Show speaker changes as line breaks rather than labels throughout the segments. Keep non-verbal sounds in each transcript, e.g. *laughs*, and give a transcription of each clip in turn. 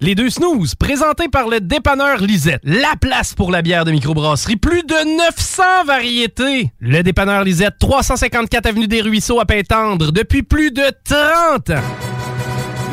Les deux snooze, présentés par le dépanneur Lisette. La place pour la bière de microbrasserie. Plus de 900 variétés. Le dépanneur Lisette, 354 Avenue des Ruisseaux à Pintendre, depuis plus de 30 ans.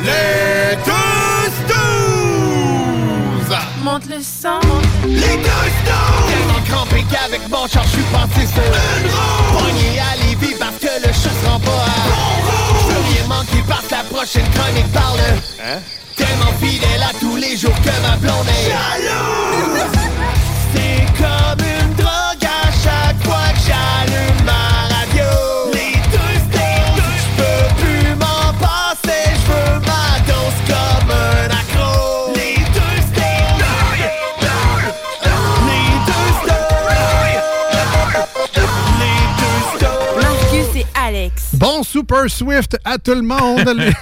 Les deux snooze!
Monte le sang.
Les deux snooze! Tellement crampé qu'avec mon char, je suis passé sur une roue. Pogné à Lévis parce que le chat se rend pas à bon rouge. Je veux rien manquer parce que la prochaine chronique parle. Hein? Tellement fidèle à tous les jours que ma blonde est jalouse. C'est comme
Bon Super Swift à tout le monde. *laughs*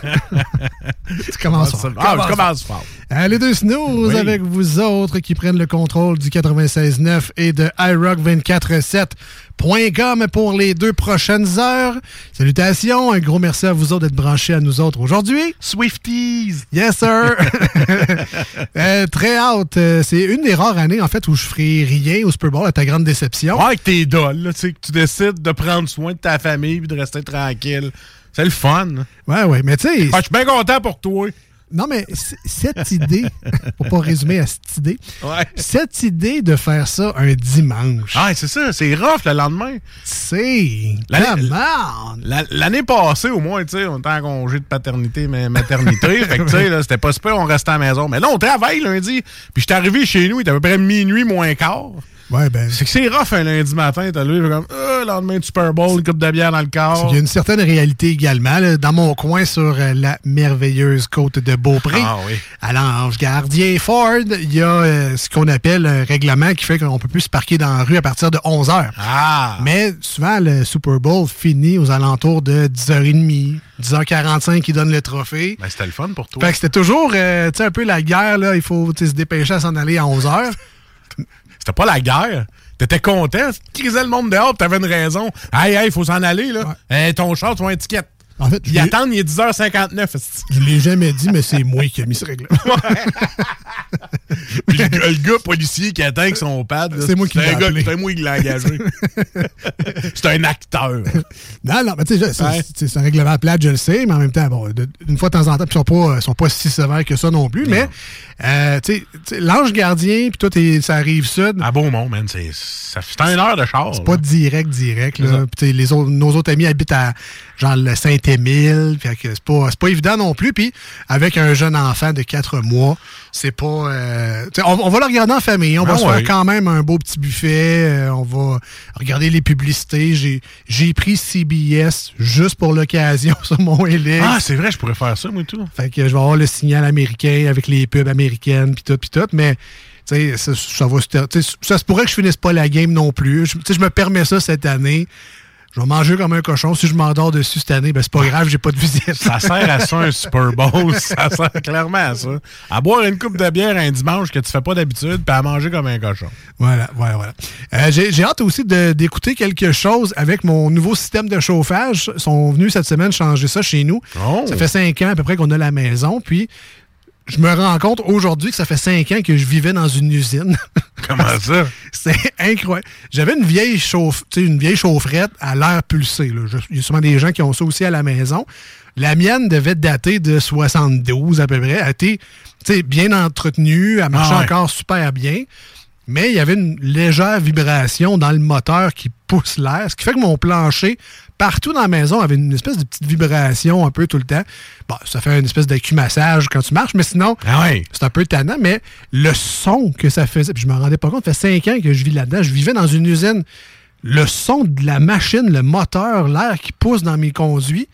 tu commences fort.
Ah, je commence fort.
Euh, les deux snooze
Oui.
avec vous autres qui prennent le contrôle du 96.9 et de iRock247.com pour les deux prochaines heures. Salutations, un gros merci à vous autres d'être branchés à nous autres aujourd'hui.
Swifties!
Yes, sir! *laughs* Euh, très hâte. Euh, C'est une des rares années, en fait, où je ferai rien au Super Bowl, à ta grande déception.
Ouais, avec tes là, tu sais, que tu décides de prendre soin de ta famille et de rester tranquille. C'est le fun.
Ouais, ouais, mais tu sais...
Ah, je suis bien content pour toi.
Non, mais cette idée, *laughs* pour pas résumer à cette idée,
Ouais.
cette idée de faire ça un dimanche,
Ah, c'est ça, c'est rough le lendemain.
c'est...
La-
Comment?
La- L'année passée, au moins, tu sais, on était en congé de paternité, mais maternité. *laughs* fait que, tu sais, là, c'était pas super, on restait à la maison. Mais là, on travaille lundi. Puis j'étais arrivé chez nous, il était à peu près minuit moins quart.
Ouais, ben...
C'est que c'est rough un lundi matin. T'as levé, comme, ah, lendemain de Super Bowl, une coupe de bière dans le corps.
Il y a une certaine réalité également. là, dans mon coin, sur euh, la merveilleuse côte de Beaupré,
Ah oui.
à l'Ange Gardien Ford, il y a euh, ce qu'on appelle un règlement qui fait qu'on peut plus se parquer dans la rue à partir de 11 h.
Ah!
Mais souvent, le Super Bowl finit aux alentours de 10h30, 10h45 qui donne le trophée.
Ben, c'était le fun pour toi.
Fait que c'était toujours euh, tu sais, un peu la guerre, là. Il faut se dépêcher à s'en aller à 11 h.
C'était pas la guerre. T'étais content. Tu crisais le monde dehors, t'avais une raison. Hey, hey, faut s'en aller, là. Hey, ton char, tu vas étiquette.
En fait,
Ils attendent, il est 10h59. esti.
je l'ai jamais dit, mais c'est moi qui ai mis ce règlement.
Puis *laughs* le, gars- le gars policier qui attend avec son pad,
C'est moi qui l'ai appelé.
C'est moi qui l'ai engagé. *laughs* c'est un acteur.
Non, non, mais tu sais, c'est
Ouais.
un règlement plate, je le sais, mais en même temps, bon, de- une fois de temps en temps, ils sont pas, sont pas si sévères que ça non plus, mais, euh, tu sais, l'ange gardien, puis toi, ça arrive sud,
À Beaumont, man, c'est une heure de char.
c'est pas direct, direct, là. Les autres, nos autres amis habitent à, genre, le Saint-Émile, fait que c'est pas, c'est pas évident non plus, puis avec un jeune enfant de 4 mois, c'est pas, euh, on, on va le regarder en famille, on va
Ah
se faire quand même un beau petit buffet, euh, on va regarder les publicités, j'ai, j'ai pris CBS juste pour l'occasion *laughs* sur mon LX.
Ah, c'est vrai, je pourrais faire ça, moi, et tout.
Fait que je vais avoir le signal américain avec les pubs américaines, puis tout, puis tout. Mais, tu sais, ça, ça va ça se pourrait que je finisse pas la game non plus. Je, tu sais, je me permets ça cette année. Je vais manger comme un cochon. Si je m'endors dessus cette année, ben c'est pas grave, j'ai pas de visite.
Ça sert à ça un Super Bowl. *laughs* ça sert clairement à ça. À boire une coupe de bière un dimanche que tu fais pas d'habitude, puis à manger comme un cochon.
Voilà, voilà, voilà. Euh, j'ai hâte aussi d'écouter quelque chose avec mon nouveau système de chauffage. Ils sont venus cette semaine changer ça chez nous.
Oh.
Ça fait cinq ans à peu près qu'on a la maison. Puis, je me rends compte aujourd'hui que ça fait cinq ans que je vivais dans une usine. *laughs*
Comment ça? *laughs*
C'est incroyable. J'avais une vieille chauffe, tu sais, une vieille chaufferette à l'air pulsé. Il y a sûrement des gens qui ont ça aussi à la maison. La mienne devait dater de 72 à peu près. Elle était bien entretenue, elle marchait
Ah ouais.
encore super bien. Mais il y avait une légère vibration dans le moteur qui pousse l'air, ce qui fait que mon plancher, partout dans la maison, avait une espèce de petite vibration un peu tout le temps. Bon, ça fait une espèce d'accu-massage quand tu marches, mais sinon,
Ah
c'est un peu tannant, mais le son que ça faisait, puis je me rendais pas compte, ça fait cinq ans que je vis là-dedans. Je vivais dans une usine. Le son de la machine, le moteur, l'air qui pousse dans mes conduits,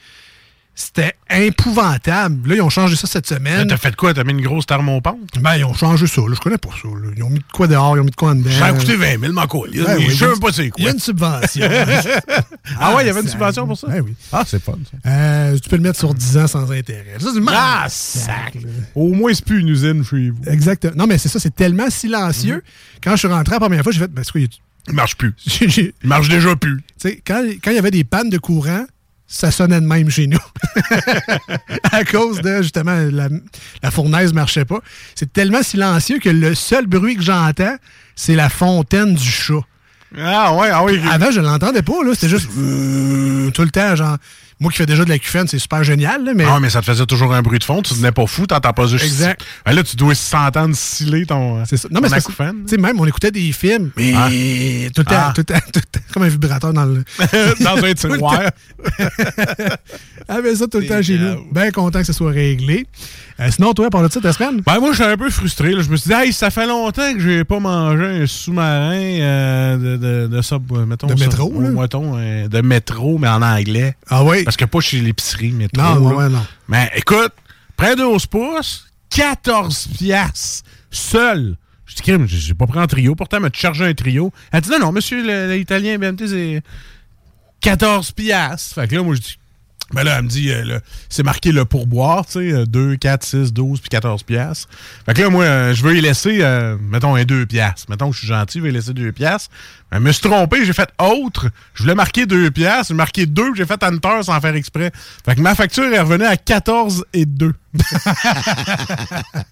c'était épouvantable. Là, ils ont changé ça cette semaine.
T'as fait quoi? T'as mis une grosse thermopompe?
Ben, ils ont changé ça. Là. Je connais pas ça. là. Ils ont mis de quoi dehors, ils ont mis de quoi en dedans.
Ça a coûté 20 000, m'en colle.
Ben oui,
je sais pas c'est
Il y
quoi.
a une subvention. *laughs* *laughs*
Ah ouais, il y avait une
ça-
subvention pour ça?
Ben oui.
Ah, c'est fun, ça.
Euh, tu peux le mettre sur 10 ans sans intérêt. Ça, c'est
Ah,
sac.
Au moins, c'est plus une usine chez vous.
Exactement. Non, mais c'est ça, c'est tellement silencieux. Quand je suis rentré la première fois, j'ai fait, ben, c'est quoi, il
marche plus. *laughs* Il marche déjà plus.
Tu sais, quand, quand il y avait des pannes de courant, ça sonnait de même chez nous. *laughs* à cause de, justement, la, la fournaise ne marchait pas. C'est tellement silencieux que le seul bruit que j'entends, c'est la fontaine du chat.
Ah ouais, ah oui.
Avant, je l'entendais pas, là. C'était juste euh, tout le temps, genre. Moi qui fais déjà de la QFN, c'est super génial, là, mais.
Ah, mais ça te faisait toujours un bruit de fond. Tu devenais pas fou, t'entends pas juste.
Exact.
Ben là, tu dois s'entendre sciller ton.
C'est ça. Non, mais c'est. Tu sais, même, on écoutait des films, mais
Ah.
tout le temps,
Ah.
tout le temps, tout le temps, comme un vibrateur dans le. *laughs*
Dans un tiroir.
avait *laughs* ça tout le temps chez nous. Bien content que ce soit réglé. Euh, sinon, toi, de ça, ta semaine?
Ben moi, je suis un peu frustré. là. Je me suis dit, hey, ça fait longtemps que j'ai pas mangé un sous-marin euh, de, de, de, sub- euh, mettons,
De métro, là?
mettons, euh, de métro, mais en anglais.
Ah oui?
Parce que pas chez l'épicerie, métro.
Non,
là.
ouais, non.
Mais écoute, près de 12 pouces, 14 piastres, seul. Je dis, crime, j'ai pas pris un trio. Pourtant, elle m'a chargé un trio. Elle dit, non, non, monsieur l'italien BMT, c'est 14 piastres. Fait que là, moi, je dis, ben là, elle me dit, euh, c'est marqué le pourboire, tu sais, euh, 2, 4, 6, 12 puis 14 piastres. Fait que là, moi, euh, je veux y laisser, euh, mettons, un 2 piastres. Mettons que je suis gentil, je vais y laisser 2 piastres. Ben, je me suis trompé, j'ai fait autre. Je voulais marquer 2 piastres, j'ai marqué 2, j'ai fait enter sans faire exprès. Fait que ma facture est revenue à 14 et 2. *laughs*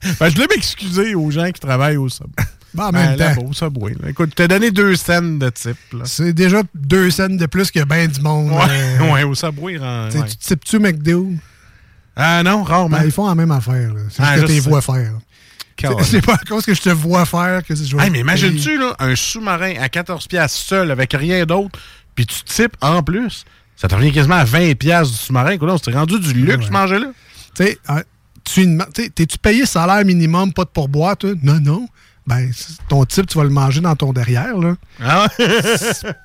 fait je voulais m'excuser aux gens qui travaillent au sub.
Bon, en même
Ben,
temps,
Subway, là. Écoute, je t'ai donné deux scènes de type,
c'est déjà deux scènes de plus que ben du monde.
Ouais,
euh,
ouais, au Subway,
tu sais,
ouais.
Tu types-tu McDo?
Ah non, rarement.
Ben, ils font la même affaire. C'est
Ah,
juste que tu les vois faire. C'est- pas à cause que je te vois faire que je
Hey, mais imagines-tu, un sous-marin à 14 piastres seul, avec rien d'autre, puis tu types en plus, ça te revient quasiment à 20 piastres du sous-marin. On s'est rendu du luxe,
Ouais.
manger là.
Tu sais, hein, tu sais, t'es-tu payé salaire minimum, pas de pourboire, toi? Non, non. Ben, ton type, tu vas le manger dans ton derrière, là.
Ah *laughs*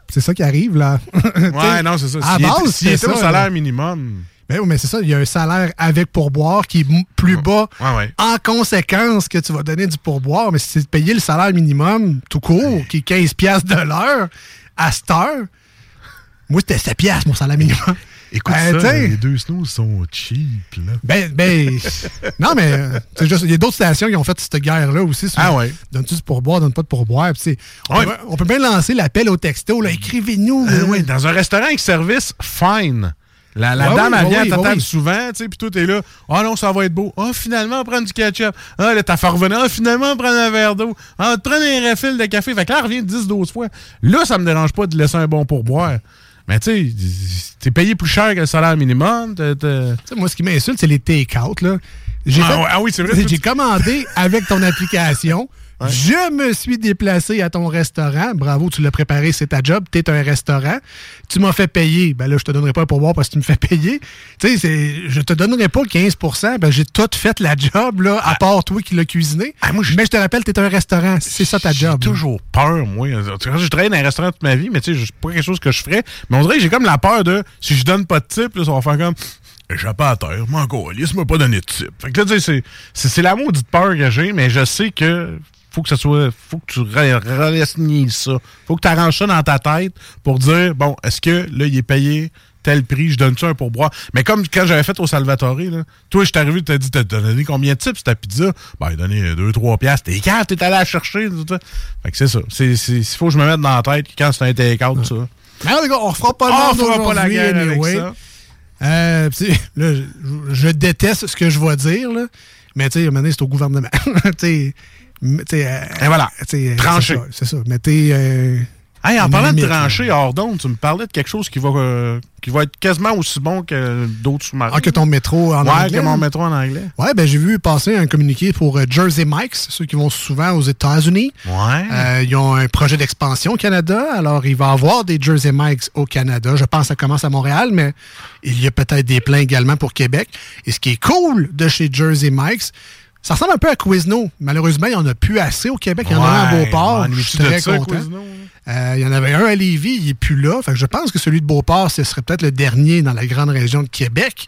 C'est ça qui arrive, là. *laughs*
ouais, non, c'est ça.
À
S'il
base, c'est
au
ça,
salaire
là.
minimum.
Ben oui, mais c'est ça, il y a un salaire avec pourboire qui est plus bas
Ouais, ouais.
en conséquence que tu vas donner du pourboire. Mais si c'est de payer le salaire minimum tout court, qui est 15 piastres de l'heure, à cette heure, moi, c'était 7 piastres, mon salaire minimum.
Écoute
Ben,
ça, les deux snows sont cheap, là.
Ben, ben, *laughs* non, mais c'est juste, il y a d'autres stations qui ont fait cette guerre-là aussi. sur-
Ah ouais.
Donne-tu du pourboire, donne pas de pourboire. Puis, on,
Ouais.
peut, on peut bien lancer l'appel au texto, là, écrivez-nous.
Euh, ouais, dans un restaurant avec service, fine. La, la
Ouais,
dame, elle
ouais,
vient,
ouais, oui.
souvent, tu sais, puis tout est là. Ah non, ça va être beau. Ah, finalement, on prend du ketchup. Ah, là, t'as fait revenir. Ah, finalement, on prend un verre d'eau. Ah, on te prend un refill de café. Fait que là, elle revient 10-12 fois. Là, ça me dérange pas de laisser un bon pourboire. Mais tu sais, t'es payé plus cher que le salaire minimum.
Tu sais, moi, ce qui m'insulte, c'est les take-out. là. J'ai
Ah,
fait-
ouais, ah oui, c'est vrai.
J'ai commandé avec ton application. Je me suis déplacé à ton restaurant. Bravo, tu l'as préparé, c'est ta job. Tu es un restaurant. Tu m'as fait payer. Ben là, je te donnerai pas un pourboire parce que tu me fais payer. Tu sais, je te donnerai pas 15% Ben, j'ai tout fait la job, là, à part toi qui l'as cuisiné.
Ah, moi, j'ai-
Mais je te rappelle, tu es un restaurant. C'est ça ta
J'ai
job. là.
toujours peur, moi. J'ai travaillé dans un restaurant toute ma vie, mais tu sais, c'est pas quelque chose que je ferais. Mais on dirait que j'ai comme la peur de si je donne pas de type, là, ça va faire comme j'ai pas à terre, moi encore, laisse-moi pas donner de type. Fait que là, tu sais, c'est- c'est c'est la maudite peur que j'ai, mais je sais que faut que ça soit. Faut que tu re- ça. Faut que tu arranges ça dans ta tête pour dire bon, est-ce que là, il est payé tel prix, je donne-tu un pourboire? Mais comme quand j'avais fait au Salvatore, là, toi, je t'ai arrivé, t'as dit, t'as donné combien de tips ta pizza? Ben, il donné 2-3 piastres. T'es calme, t'es allé la chercher. Tout ça. Fait que c'est ça. Il faut que je me mette dans la tête quand c'est un take-out, ça.
En tout cas, on refera pas
on fera pas la guerre avec ça.
Euh, là, je, je déteste ce que je vais dire, là, mais tu sais, maintenant, c'est au gouvernement. tu sais, euh,
Et voilà.
euh,
Tranché.
c'est ça, ça. Mettez, euh,
Hey, en parlant de hors d'onde, tu me parlais de quelque chose qui va, euh, qui va être quasiment aussi bon que d'autres sous-marins.
Ah, que ton métro en
ouais,
anglais.
que mon métro en anglais.
Ouais, ben j'ai vu passer un communiqué pour Jersey Mike's, ceux qui vont souvent aux États-Unis.
Ouais.
Ils ont un projet d'expansion au Canada, alors il va y avoir des Jersey Mike's au Canada. Je pense que ça commence à Montréal, mais il y a peut-être des plans également pour Québec. Et ce qui est cool de chez Jersey Mike's, ça ressemble un peu à Quizno. Malheureusement, il n'y en a plus assez au Québec. Il y en a un à Beauport. Je suis très content. Euh, il y en avait un à Lévis, il n'est plus là. Fait que je pense que celui de Beauport, ce serait peut-être le dernier dans la grande région de Québec.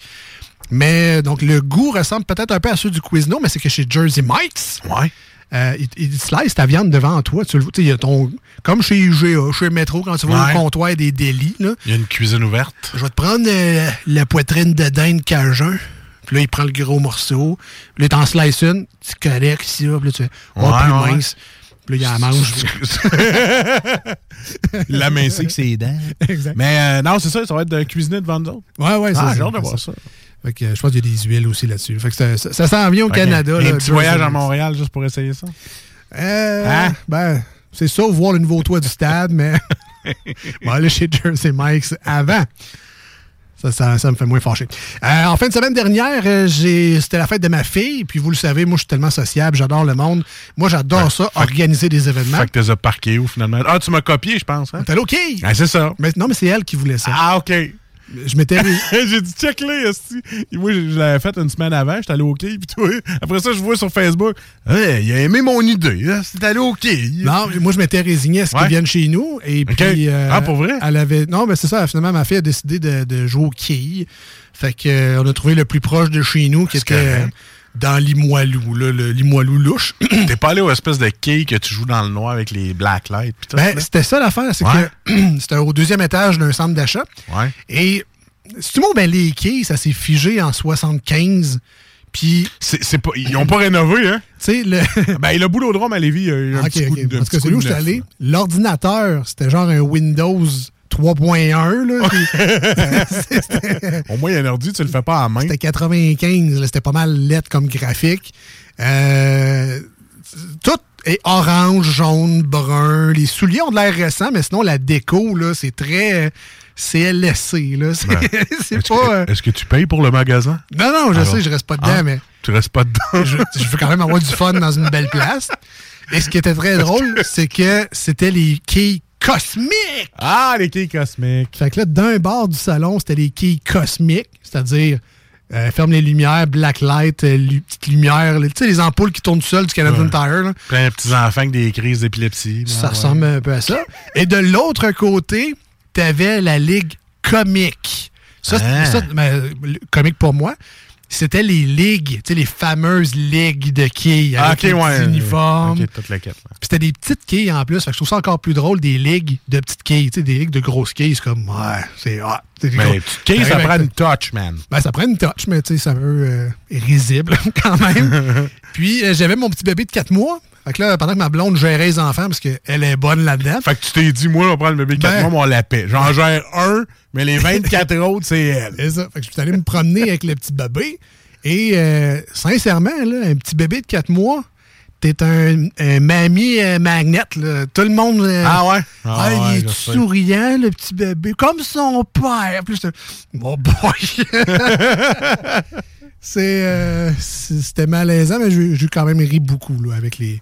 Mais donc le goût ressemble peut-être un peu à ceux du Quizno, mais c'est que chez Jersey Mike's,
Ouais.
euh, il, il slice ta viande devant toi. Tu le vois, y a ton, comme chez IGA, chez Metro, quand tu vas
Ouais.
au comptoir des délits. Là,
Il y a une cuisine ouverte.
je vais te prendre euh, la poitrine de dinde cajun. Puis là, il prend le gros morceau. Puis là, t'en slice une. Tu correct ici. Là, puis là, tu fais, oh,
Ouais,
plus
ouais.
mince. Puis là, il en mange.
La mincée que c'est dents.
exact.
Mais euh, non, c'est ça, ça va être de cuisiner devant nous autres.
Ouais, ouais, c'est
Ah, j'ai hâte de
c'est
voir
ça.
ça.
Fait que, euh, je pense qu'il y a des huiles aussi là-dessus. Fait que ça, ça, ça s'en vient au. Canada.
Un
là,
petit
Jersey
voyage à. Montréal juste pour essayer ça?
Euh,
Hein?
Ben, c'est ça, voir le nouveau toit du stade, mais *laughs* *laughs* on va aller chez Jersey Mike's avant. Ça, ça, ça me fait moins fâcher. Euh, en fin de semaine dernière, euh, c'était la fête de ma fille, puis vous le savez, moi, je suis tellement sociable, j'adore le monde. Moi, j'adore ça, organiser des événements.
Fait que t'es parqué où finalement? Ah, tu m'as copié, je pense. Hein?
T'es OK?
Ah, c'est ça.
Mais, non, mais c'est elle qui voulait ça.
Ah, OK.
Je m'étais... *laughs*
j'ai dit check les Moi, je je l'avais fait une semaine avant, j'étais allé au quai, puis toi, après ça, je vois sur Facebook, hey, il a aimé mon idée, hein, c'est allé au quai.
Non, moi, je m'étais résigné à ce
Ouais.
qu'ils viennent chez nous. Et puis, euh,
Ah, pour vrai?
Elle avait... Non, mais c'est ça. Finalement, ma fille a décidé de, de jouer au quilles. Fait que, euh, on a trouvé le plus proche de chez nous, qui était
correct.
Dans Limoilou, là, le Limoilou louche. *clears throat*
T'es pas allé aux espèces de quai que tu joues dans le noir avec les black lights
ben, c'était ça l'affaire, c'est
Ouais.
que *clears throat* c'était au deuxième étage d'un centre d'achat.
Ouais.
Et, si tu ben, les quilles, ça s'est figé en 75. Puis,
C'est, pas, ils ont pas rénové, hein?
tu sais, le... *laughs*
Ben, le boulodrome à Lévis, il y a eu un
Ok,
petit coup
ok.
de.
Parce que
petit
c'est où
de
je suis allé? L'ordinateur, c'était genre un Windows 3.1. là. Puis- *laughs*
Au moins, il y a un ordi, tu le fais pas à main.
C'était 95, là, c'était pas mal lettre comme graphique. Euh, tout est orange, jaune, brun. Les souliers ont de l'air récents, mais sinon, la déco, là, c'est très CLSC. Là. C'est, *laughs* pas... euh,
que, est-ce que tu payes pour le magasin?
Non, non, je
Alors?
sais, je reste pas dedans,
Ah,
mais
Tu restes pas dedans?
je, je veux quand même avoir du fun dans une belle place. Et ce qui était très drôle, *laughs* c'est que c'était les quilles cosmiques.
Ah, les quilles cosmiques.
Fait que là, d'un bord du salon, c'était les quilles cosmiques, c'est-à-dire euh, ferme les lumières, black light, euh, lu- petites lumières, les- tu sais, les ampoules qui tournent seules du Canadian
Ouais.
Tire. là.
Plein de petits enfants avec des crises d'épilepsie.
Ça
ouais.
ressemble un peu à ça. Et de l'autre côté, t'avais la ligue comique. Ça,
Ah.
ça, ben, comique pour moi, c'était les ligues, tu sais, les fameuses ligues de quilles
Ah,
avec
ok,
les
ouais.
petits uniformes. Puis c'était des petites quilles en plus. Fait que je trouve ça encore plus drôle, des ligues de petites quilles. Tu sais, des ligues de grosses quilles, c'est comme, ouais, c'est hot.
Mais petites quilles, ça prend une touch, man.
Ben, ça prend une touch, mais tu sais, ça veut euh, risible *laughs* quand même. *laughs* Puis euh, j'avais mon petit bébé de 4 mois. Fait que là, pendant que ma blonde gérait les enfants, parce qu'elle est bonne là-dedans.
Fait que tu t'es dit, moi, on va prendre le bébé de 4
Ben-
mois, mais on la paie. J'en gère un, mais les 24 *laughs* autres, c'est elle.
C'est ça. Fait que je suis allé me promener avec le petit bébé. Et euh, sincèrement, là, un petit bébé de 4 mois, t'es un, un mamie euh, magnet. là. Tout le monde. euh,
Ah ouais?
Ah,
Ah
il est souriant, le petit bébé, comme son père. Plus Mon boy! *laughs* *laughs* C'est, euh, C'était malaisant, mais j'ai quand même ri beaucoup là, avec les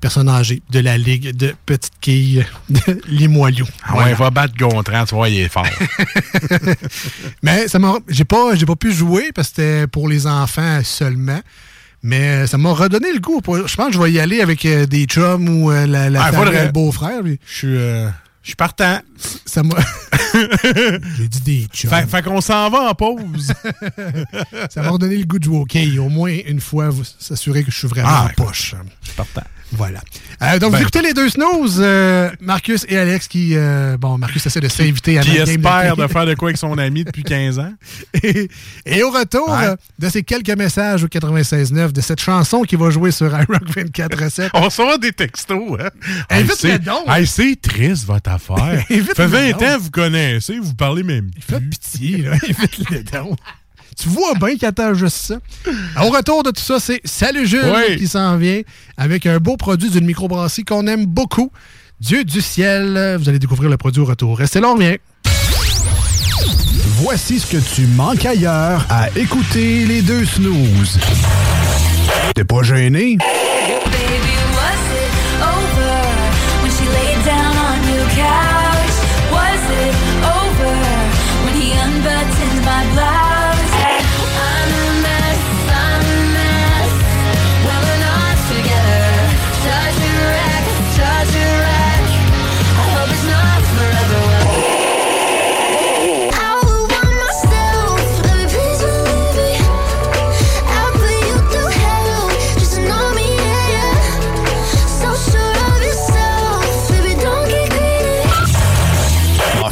personnes âgées de la Ligue de petites quilles de *laughs* Limoilou.
Ah ouais, va battre Gontran, tu vois, il est fort. *laughs*
Mais ça m'a, j'ai pas, j'ai pas pu jouer parce que c'était pour les enfants seulement. Mais ça m'a redonné le goût. pour- Je pense que je vais y aller avec euh, des chums ou euh, la, la
Ah,
famille, le beau-frère. puis
Je suis euh, je suis partant.
Ça m'a. *laughs* j'ai dit des chums.
Fait, fait qu'on s'en va en pause. *laughs*
Ça m'a redonné le goût de jouer au. Au moins une fois, vous s'assurer que je suis vraiment
Ah,
en poche.
Je suis partant.
Voilà. Euh, donc,
Ben-
vous écoutez les deux snooze, euh, Marcus et Alex qui. euh, bon, Marcus essaie de s'inviter à
Qui espère de faire de quoi avec son ami depuis *laughs* 15 ans.
et, et au retour
Ouais.
de ces quelques messages au 96.9 de cette chanson qui va jouer sur iRock 24.7.
On reçoit des textos, hein? C'est-
donc.
Hey, c'est triste, votre *laughs* affaire.
Invite-le
fait 20
donc.
ans, vous connaissez, vous parlez même plus.
Fais pitié, là. *laughs* Invite-le donc. Tu vois bien qu'il attend juste ça. Au retour de tout ça, c'est Salut Jules
Oui.
qui s'en vient avec un beau produit d'une microbrasserie qu'on aime beaucoup. Dieu du ciel. Vous allez découvrir le produit au retour. Restez là, on revient.
Voici ce que tu manques ailleurs à écouter les deux snooze. T'es pas gêné?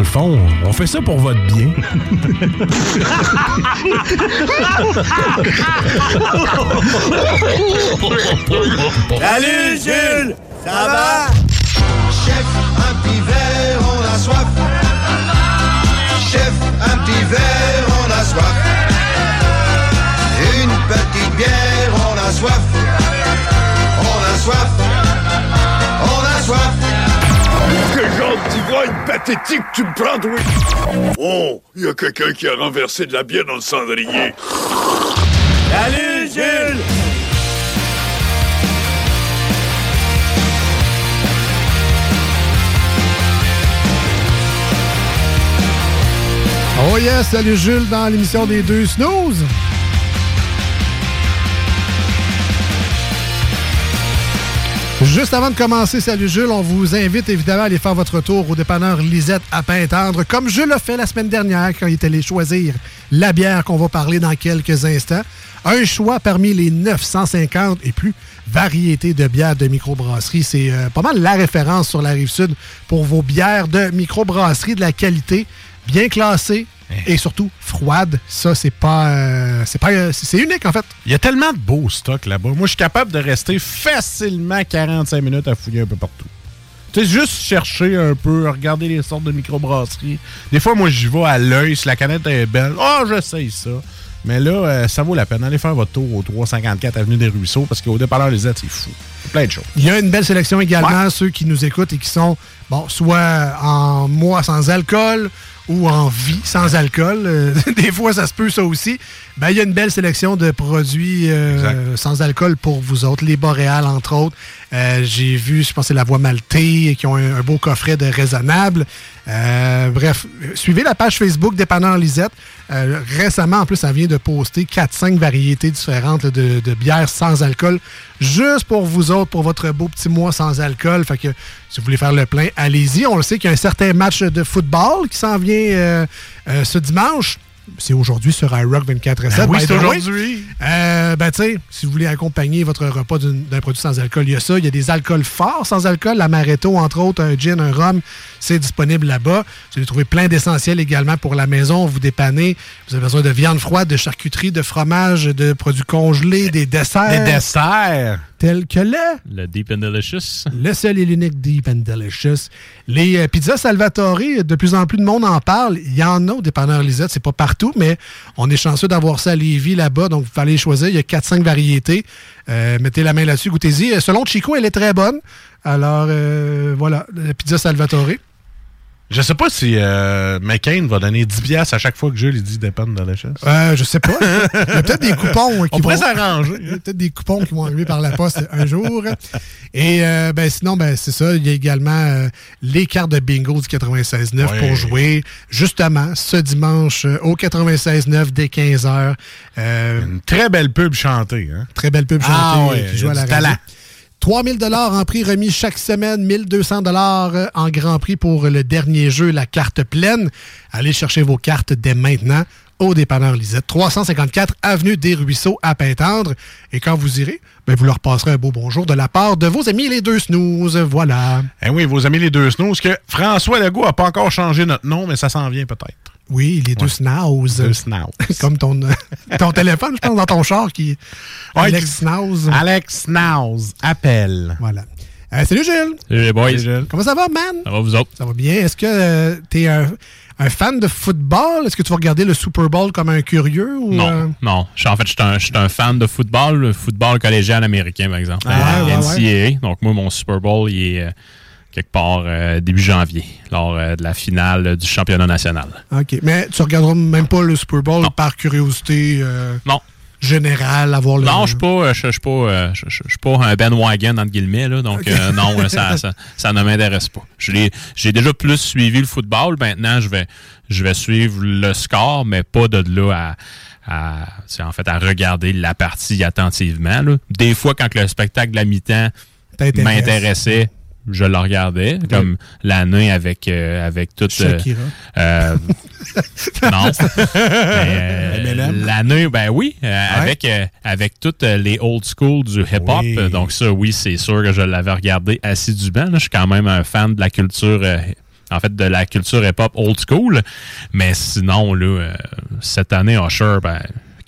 Le
fond, on fait ça pour votre bien.
Salut Jules, ça va? Chef, un petit verre, on a soif. Chef, un petit verre, on a soif. Une petite bière, on a soif. On a soif.
D'ivrogne pathétique tu me prends, toi? Oh, il y a quelqu'un qui a renversé de la bière dans le cendrier.
Salut Jules
Oh yes, salut Jules dans l'émission des deux snooze. Juste avant de commencer, salut Jules, on vous invite évidemment à aller faire votre tour au dépanneur Lisette à Pintendre, comme je l'ai fait la semaine dernière quand il est allé choisir la bière qu'on va parler dans quelques instants. Un choix parmi les 950 et plus variétés de bières de microbrasserie. C'est euh, pas mal la référence sur la rive sud pour vos bières de microbrasserie de la qualité, bien classées et surtout froides. Ça, c'est pas. euh, c'est pas. euh, c'est unique en fait.
Il y a tellement de beaux stocks là-bas. Moi, je suis capable de rester facilement 45 minutes à fouiller un peu partout. Tu sais, juste chercher un peu, regarder les sortes de microbrasseries. Des fois, moi, j'y vais à l'œil. Si la canette est belle, oh, j'essaye ça. Mais là, euh, ça vaut la peine. Allez faire votre tour au 354 Avenue des Ruisseaux parce qu'au dépanneur les aides, c'est fou. C'est plein de choses.
Il y a une belle sélection également, ceux qui nous écoutent et qui sont, bon, soit en mois sans alcool ou en vie sans alcool. Euh, *laughs* des fois, ça se peut, ça aussi. Ben, il y a une belle sélection de produits euh, sans alcool pour vous autres. Les Boréales, entre autres. Euh, J'ai vu, je pense, c'est la Voie Maltais, qui ont un, un beau coffret de raisonnable. Bref, suivez la page Facebook Dépanneur Lisette. Euh, récemment, en plus, ça vient de poster 4-5 variétés différentes de bières sans alcool, juste pour vous autres, pour votre beau petit mois sans alcool. Fait que si vous voulez faire le plein, allez-y. On le sait qu'il y a un certain match de football qui s'en vient euh, euh, ce dimanche. C'est aujourd'hui sur iRock 24
Ben oui, c'est aujourd'hui.
Euh, ben, tu sais, si vous voulez accompagner votre repas d'un produit sans alcool, il y a ça. Il y a des alcools forts sans alcool. L'amaretto, entre autres, un gin, un rhum, c'est disponible là-bas. Vous allez trouver plein d'essentiels également pour la maison. Vous dépanner. Vous avez besoin de viande froide, de charcuterie, de fromage, de produits congelés, des desserts.
Des desserts.
Tels que le...
Le Deep and Delicious.
Le seul et l'unique Deep and Delicious. Les euh, pizzas Salvatore, de plus en plus de monde en parle. Il y en a au dépanneur Lisette, c'est pas partout, mais on est chanceux d'avoir ça à Lévis là-bas, donc vous allez choisir. Il y a 4-5 variétés. Euh, mettez la main là-dessus, goûtez-y. Euh, Selon Chico, elle est très bonne. Alors, euh, voilà, la pizza Salvatore.
Je sais pas si euh, McCain va donner 10 piastres à chaque fois que Jules il dit dépendre de la chaise.
Euh, je sais pas. Il y a peut-être des *laughs* coupons qui
On pourrait
vont...
s'arranger.
Il y a peut-être des coupons qui vont arriver par la poste un jour. Et euh, ben, sinon, ben, c'est ça. Il y a également euh, les cartes de bingo du 96.9
Ouais.
pour jouer justement ce dimanche euh, au 96.9 dès 15h.
Une très belle pub chantée. Hein?
Très belle pub chantée
Ah ouais,
qui joue à la radio.
talent.
3000 dollars en prix remis chaque semaine, 1200 dollars en grand prix pour le dernier jeu, la carte pleine. Allez chercher vos cartes dès maintenant au dépanneur Lisette, 354 avenue des Ruisseaux à Pintendre. Et quand vous irez, ben, vous leur passerez un beau bonjour de la part de vos amis les deux snooze. Voilà.
Eh oui, vos amis les deux snooze, que François Legault a pas encore changé notre nom, mais ça s'en vient peut-être.
Oui, les deux snooze.
Deux snooze. *laughs*
Comme ton, ton téléphone, je pense, dans ton char qui.
Ouais,
Alex Snooze.
Alex Snooze, appelle.
Voilà. Euh, salut Gilles.
Salut les boys.
Comment ça va, man?
Ça va vous autres?
Ça va bien. Est-ce que tu es un, un fan de football? Est-ce que tu vas regarder le Super Bowl comme un curieux? Ou,
Non,
euh,
non. En fait, je suis un, fan de football, le football collégial américain, par exemple.
Ah,
Euh,
ouais,
NCAA. Donc, moi, mon Super Bowl, il est euh, quelque part euh, début janvier, lors euh, de la finale euh, du championnat national.
OK. Mais tu regarderas même pas le Super Bowl par curiosité euh,
Non.
générale, avoir le.
Non, je suis pas, je je suis pas, pas un bandwagon entre guillemets là, donc non, ça, ça, ça ne m'intéresse pas. J'ai déjà plus suivi le football. Maintenant, je vais, je vais suivre le score, mais pas de là à, en fait, à regarder la partie attentivement. là. Des fois, quand le spectacle de la mi-temps m'intéressait. Je le regardais, comme l'année avec, euh, avec toute... euh,
Shakira.
euh, *laughs* non. Mais, euh, L'année, ben oui, euh, avec, avec toutes les old school du hip-hop.
Oui.
Donc ça, oui, c'est sûr que je l'avais regardé assidûment. là. Je suis quand même un fan de la culture... en fait, de la culture hip-hop old school. Mais sinon, là, euh, cette année, Usher, ben,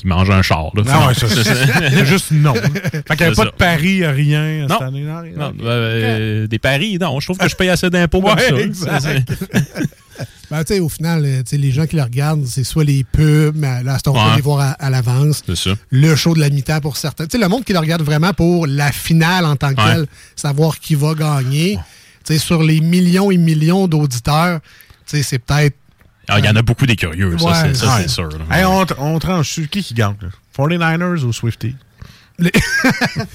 qui mange un char. Là.
Non, ouais, ça, c'est c'est juste non. Fait qu'il n'y avait
C'est
pas
ça.
de pari, rien
Non.
cette année. Non, rien.
Non, euh, des paris, non. Je trouve que je paye assez d'impôts comme
Ouais,
ça. *laughs*
exact. *laughs*
Ben, tu sais, au final, euh, les gens qui le regardent, c'est soit les pubs, mais là, c'est on peut
Ouais.
les voir à, à l'avance.
C'est ça.
Le show de la mi-temps pour certains. Le monde qui le regarde vraiment pour la finale en tant que
Ouais.
telle, savoir qui va gagner. Sur les millions et millions d'auditeurs, c'est peut-être.
Ah, Il y en a beaucoup des curieux, ça,
Ouais,
c'est-
ouais.
c'est sûr.
Hey, on, on tranche sur qui qui gagne? là? 49ers ou Swifty? *laughs*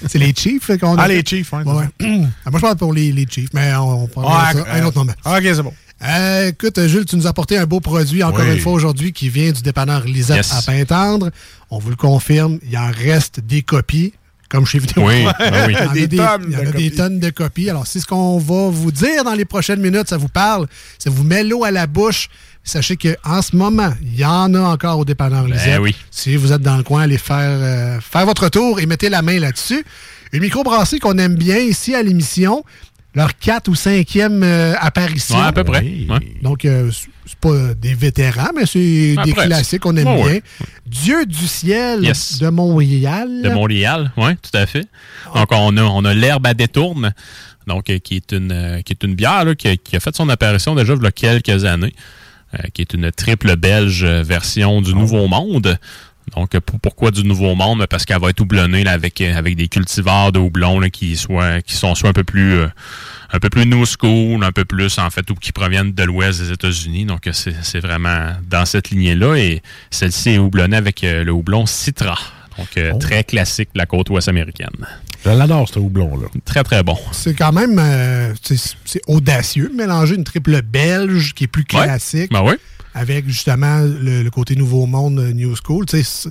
C'est les Chiefs qu'on a.
Ah, les Chiefs. *clears throat*
Ah, moi, je parle pour les, les Chiefs, mais on, on parlera de ça un autre moment.
OK, c'est bon.
Euh, écoute, Jules, tu nous as apporté un beau produit encore
Oui.
une fois aujourd'hui qui vient du dépanneur Lisette
Yes.
à Pintendre. On vous le confirme, il en reste des copies, comme chez Vidéo.
Oui, ben oui.
Il y en a
Des tonnes
il y en
de
des
copies.
tonnes de copies. Alors, si ce qu'on va vous dire dans les prochaines minutes, ça vous parle, ça vous met l'eau à la bouche, sachez qu'en ce moment, il y en a encore au dépanneur Lisette.
Ben oui.
Si vous êtes dans le coin, allez faire, euh, faire votre tour et mettez la main là-dessus. Une microbrasserie qu'on aime bien ici à l'émission. Leur 4 ou 5e apparition.
Ouais, à peu près.
Oui.
Ouais.
Donc, euh, c'est- pas des vétérans, mais c'est
Ah,
des classiques qu'on aime bien.
ouais.
Dieu du ciel
Yes.
de Montréal.
De Montréal, oui, tout à fait. Donc, on a, on a l'herbe à détourne, donc, euh, qui, est une, euh, qui est une bière là, qui, a, qui a fait son apparition déjà il y a quelques années, euh, qui est une triple belge euh, version du Nouveau Monde. Donc, euh, pour- pourquoi du Nouveau Monde? Parce qu'elle va être houblonnée là, avec, euh, avec des cultivars de houblon là, qui, soient, qui sont soit un peu plus... euh, un peu plus new school, un peu plus en fait, ou qui proviennent de l'ouest des États-Unis. Donc euh, c'est c'est vraiment dans cette lignée-là. Et celle-ci est houblonnée avec euh, le houblon Citra. Donc euh,
Oh.
très classique de la côte ouest américaine.
Je l'adore, ce houblon-là.
Très très bon.
C'est quand même euh, c'est audacieux de mélanger une triple belge qui est plus
Ouais.
classique
Ben oui.
avec justement le, le côté Nouveau Monde euh, New School. C'est-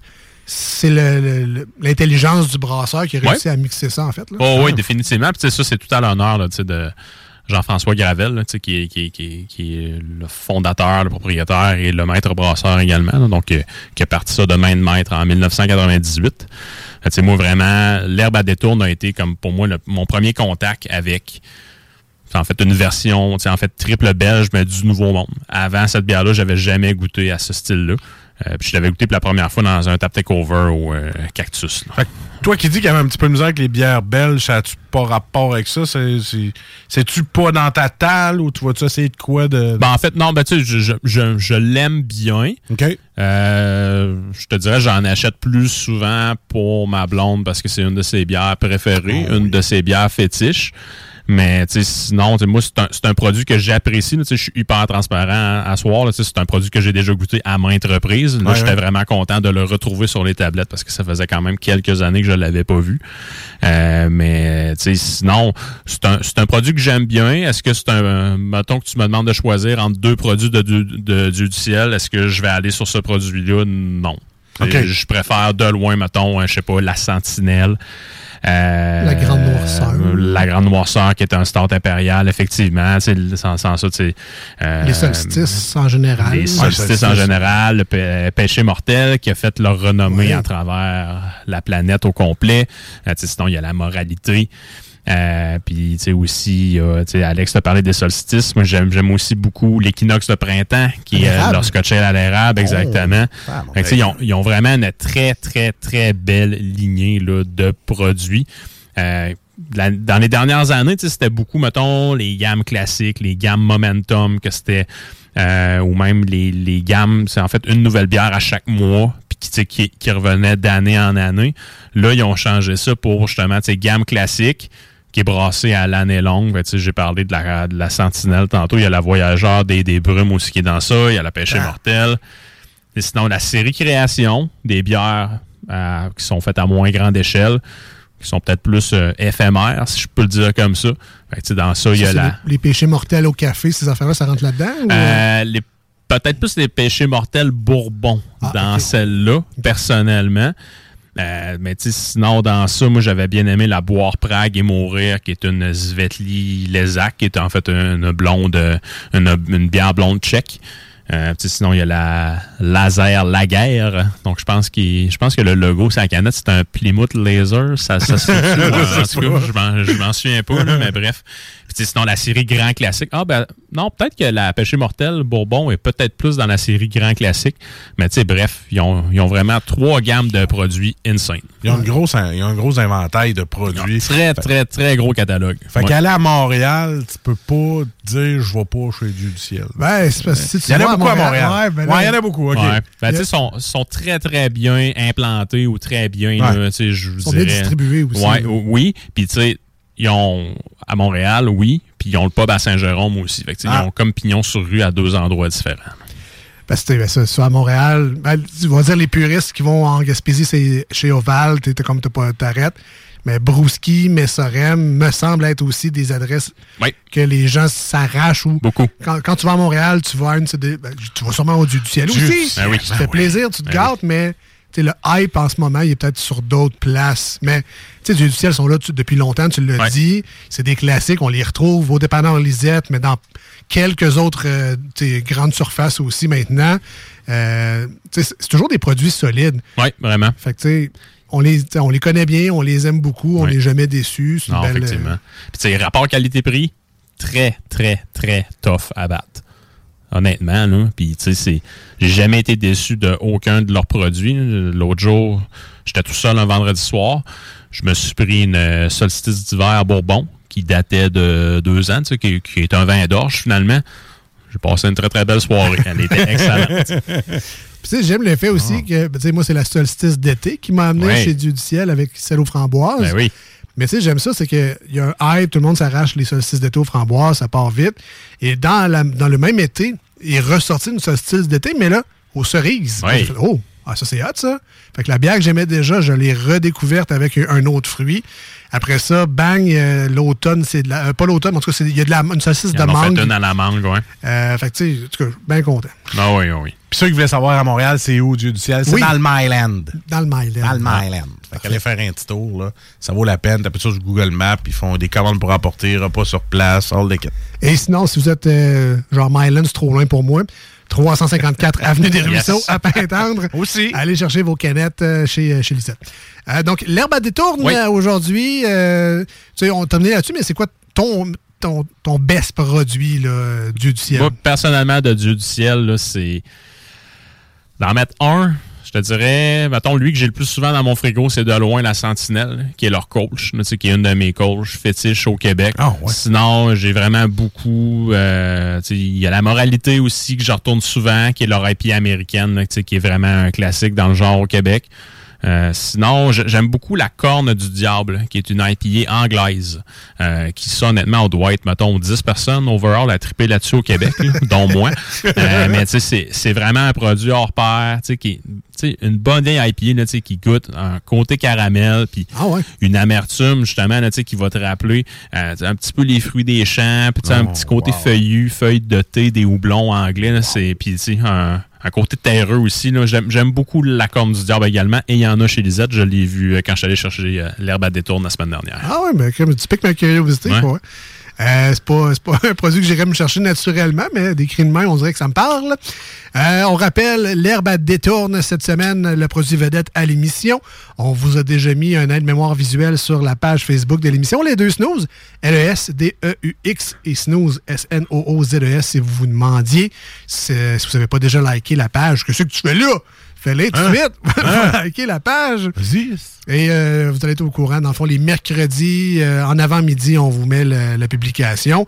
l'intelligence du brasseur qui a réussi
Ouais.
à mixer ça, en fait. là.
Oh oui, définitivement. Puis ça, c'est tout à l'honneur de Jean-François Gravel, qui, est, qui, est- le fondateur, le propriétaire et le maître brasseur également. donc, euh, qui a parti ça de main de maître en 1998. Fait que, tu sais, moi, vraiment, l'herbe à détourne a été comme pour moi mon premier contact avec en fait une version, en fait triple belge, mais du Nouveau Monde. Avant cette bière-là, j'avais jamais goûté à ce style-là. Euh, puis je l'avais goûté pour la première fois dans un tap takeover au euh, Cactus. là.
Fait que toi qui dis qu'il y avait un petit peu de misère avec les bières belges, ça a-tu pas rapport avec ça? C'est- c'est- C'est-tu pas dans ta talle ou tu vas-tu essayer de quoi de.
Ben, en fait, non, ben, tu sais, je, je, je, je l'aime bien.
OK.
Euh, je te dirais, j'en achète plus souvent pour ma blonde parce que c'est une de ses bières préférées, une de ses bières fétiches. Mais tu sais, sinon, moi, c'est un, c'est un produit que j'apprécie. là, tu sais, Je suis hyper transparent à, à soir. là, tu sais, C'est un produit que j'ai déjà goûté à maintes reprises. Là,
Ouais,
j'étais
ouais.
vraiment content de le retrouver sur les tablettes parce que ça faisait quand même quelques années que je l'avais pas vu. Euh, mais tu sais, sinon, c'est un, c'est un produit que j'aime bien. Est-ce que c'est un... Mettons que tu me demandes de choisir entre deux produits de, de, de- Dieu du ciel. Est-ce que je vais aller sur ce produit-là? Non.
OK.
Et Je préfère de loin, mettons, je sais pas, la sentinelle. Euh,
La Grande Noirceur.
La Grande Noirceur, qui est un start impérial, effectivement. Tu sais, Sans, sans ça, tu sais, euh,
Les solstices en général.
les solstices en général, le péché mortel qui a fait leur renommée à travers la planète au complet. Euh, tu sais, sinon, il y a la moralité. Euh, puis, tu sais, aussi, tu sais, Alex t'a parlé des solstices. Moi, j'aime, j'aime aussi beaucoup l'équinoxe de printemps, qui est euh, leur scotché à l'érable, exactement.
Ah,
Fait que, tu sais, ils, ont, ils ont vraiment une très, très, très belle lignée là, de produits. Euh, la- dans les dernières années, tu sais, c'était beaucoup, mettons, les gammes classiques, les gammes Momentum, que c'était, euh, ou même les, les gammes, c'est en fait une nouvelle bière à chaque mois, puis qui, tu sais, qui, qui revenait d'année en année. Là, ils ont changé ça pour justement, tu sais, gamme classique, qui est brassée à l'année longue. Sais, J'ai parlé de la, de la Sentinelle tantôt. Il y a la Voyageur des, des Brumes aussi qui est dans ça. Il y a la Pêche mortelle. Et sinon, la série création, des bières euh, qui sont faites à moins grande échelle, qui sont peut-être plus euh, éphémères, si je peux le dire comme ça. Dans ça, il y a la...
les, les péchés mortels au café, ces affaires-là, ça rentre là-dedans? ou-
Euh, les- Peut-être plus les péchés mortels bourbon dans celle-là, personnellement. Euh, mais sinon, dans ça, moi, j'avais bien aimé la Boire Prague et Mourir, qui est une Svetli Lezac, qui est en fait une blonde, euh, une, une bière blonde tchèque. Euh, sinon, il y a la Laser Laguerre. Donc, je pense, qu'il- je pense que le logo, c'est la canette, c'est un Plymouth Laser. Ça, ça se *laughs* fait
je
m'en- je m'en souviens pas, là, mais bref. Sinon, la série Grand Classique. Ah, ben, non, peut-être que la Pêché Mortel Bourbon est peut-être plus dans la série Grand Classique. Mais, tu sais, bref, ils ont, ils ont vraiment trois gammes de produits insane.
Ils ont, une grosse, ils ont un gros inventaire de produits.
Très, très, très gros catalogue.
Fait
Ouais.
qu'aller à Montréal, tu peux pas dire je vais pas chez Dieu du ciel.
Ben, c'est parce que si tu
Il y en a beaucoup à Montréal.
ouais, ben
Ouais, il y en a beaucoup, OK.
Ouais. Ben, tu sais, sont, sont très, très bien implantés ou très bien, tu sais, je vous
Ils sont bien
dirais-
distribués aussi,
Ouais, oui. Puis, tu sais, ils ont, à Montréal, oui. Puis, ils ont le pub à Saint-Jérôme aussi. Fait que, tu sais,
Ah.
ils ont comme pignon sur rue à deux endroits différents.
Parce que ben, ça, à Montréal, ben, tu vas dire les puristes qui vont en Gaspésie, c'est chez Oval, t'es comme t'as pas t'arrêtes. Mais Brouski, Messorem me semble être aussi des adresses que les gens s'arrachent ou.
Beaucoup.
Quand, quand tu vas à Montréal, tu vas à une. ben, tu vas sûrement au Dieu du ciel
Dieu
aussi.
Ben oui.
Ça
Ben
fait
oui.
plaisir, tu te
Ben
gâtes, mais le hype en ce moment, il est peut-être sur d'autres places. Mais tu sais, Dieu du ciel sont là tu- depuis longtemps, tu l'as dit. C'est des classiques, on les retrouve au dépanneur Lisette, mais dans quelques autres euh, grandes surfaces aussi maintenant. Euh, c'est toujours des produits solides.
Oui, vraiment.
Fait que, tu sais, on les, on les connaît bien, on les aime beaucoup, on n'est jamais déçus.
Non,
belle,
effectivement.
euh,
Puis, rapport qualité-prix, très, très, très tough à battre. Honnêtement, là. Puis, tu sais, j'ai jamais été déçu de aucun de leurs produits. L'autre jour, j'étais tout seul un vendredi soir. Je me suis pris une euh, solstice d'hiver Bourbon qui datait de deux ans, tu sais, qui, qui est un vin d'orge, finalement. J'ai passé une très, très belle soirée. Elle était *laughs* excellente.
Puis, tu sais, j'aime le fait aussi que, ben, tu sais, moi, c'est la solstice d'été qui m'a amené chez Dieu du ciel avec celle aux framboises.
Ben oui.
Mais tu sais, j'aime ça, c'est qu'il y a un hype, tout le monde s'arrache les solstices d'été aux framboises, ça part vite. Et dans, la- dans le même été, il est ressorti une solstice d'été, mais là, aux cerises. Oh, ah, ça c'est hot, ça. Fait que la bière que j'aimais déjà, je l'ai redécouverte avec un autre fruit. Après ça, bang, euh, l'automne, c'est de la. euh, pas l'automne, mais en tout cas, c'est- il y a de la, une saucisse
Ils
de
en ont fait
mangue.
une à la mangue, ouais.
Euh, fait que, tu sais, en tout cas, bien content.
Ah oui, oui.
Puis ceux qui voulaient savoir à Montréal, c'est où, Dieu du ciel? C'est
Oui.
dans le Myland.
Dans le Myland.
Dans le Myland. Fait qu'allez faire un petit tour, là. Ça vaut la peine. Tapez ça sur Google Maps. Ils font des commandes pour apporter, repas sur place, all the kit.
Et sinon, si vous êtes euh, genre Myland, c'est trop loin pour moi. 354 Avenue des
Yes.
Ruisseaux à Pintendre. *laughs*
Aussi.
Allez chercher vos canettes euh, chez, euh, chez Lisette. Euh, donc, l'herbe à détourne
Oui.
aujourd'hui. euh, tu sais, on t'a mené là-dessus, mais c'est quoi ton, ton, ton best produit, là, Dieu du ciel?
Moi, personnellement, de Dieu du ciel, c'est d'en mettre un. Je te dirais, mettons, lui que j'ai le plus souvent dans mon frigo, c'est de loin la Sentinelle, qui est leur coach, tu sais, qui est une de mes coachs fétiches au Québec. Sinon, j'ai vraiment beaucoup. euh, tu sais, Il y a la moralité aussi que je retourne souvent, qui est leur IP américaine, là, tu sais, qui est vraiment un classique dans le genre au Québec. Euh, sinon, j'aime beaucoup la Corne du Diable, qui est une IPA anglaise, euh, qui ça, honnêtement, on doit être, mettons, 10 personnes overall à triper là-dessus au Québec, là, *laughs* dont moi. Euh, mais tu sais, c'est- vraiment un produit hors pair, tu sais, qui est tu sais, une bonne vieille IPA là, tu sais, qui goûte un côté caramel, puis une amertume, justement, là, tu sais, qui va te rappeler euh, un petit peu les fruits des champs, puis tu sais, un
Oh,
petit côté
wow.
feuillu, feuilles de thé, des houblons anglais, là, c'est, puis tu sais, un un côté terreux aussi. là. J'aime j'aime beaucoup la corne du diable également. Et il y en a chez Lisette. Je l'ai vu euh, quand je suis allé chercher euh, l'herbe à détourne la semaine dernière.
Ah ouais, mais comme tu piques ma curiosité,
Ouais.
quoi. Euh, c'est pas, c'est pas *laughs* un produit que j'irais me chercher naturellement, mais des cris de main, on dirait que ça me parle. Euh, on rappelle, l'herbe à détourne cette semaine, le produit vedette à l'émission. On vous a déjà mis un aide-mémoire visuel sur la page Facebook de l'émission. Les deux snooze, L-E-S-D-E-U-X et snooze, S-N-O-O-Z-E-S, si vous vous demandiez c'est- si vous n'avez pas déjà liké la page. Qu'est-ce que tu fais là? Fais-le tout de
Hein?
suite. *laughs*
Hein?
la page.
Vas-y.
Et euh, vous allez être au courant. Dans le fond, les mercredis, euh, en avant-midi, on vous met le- la publication.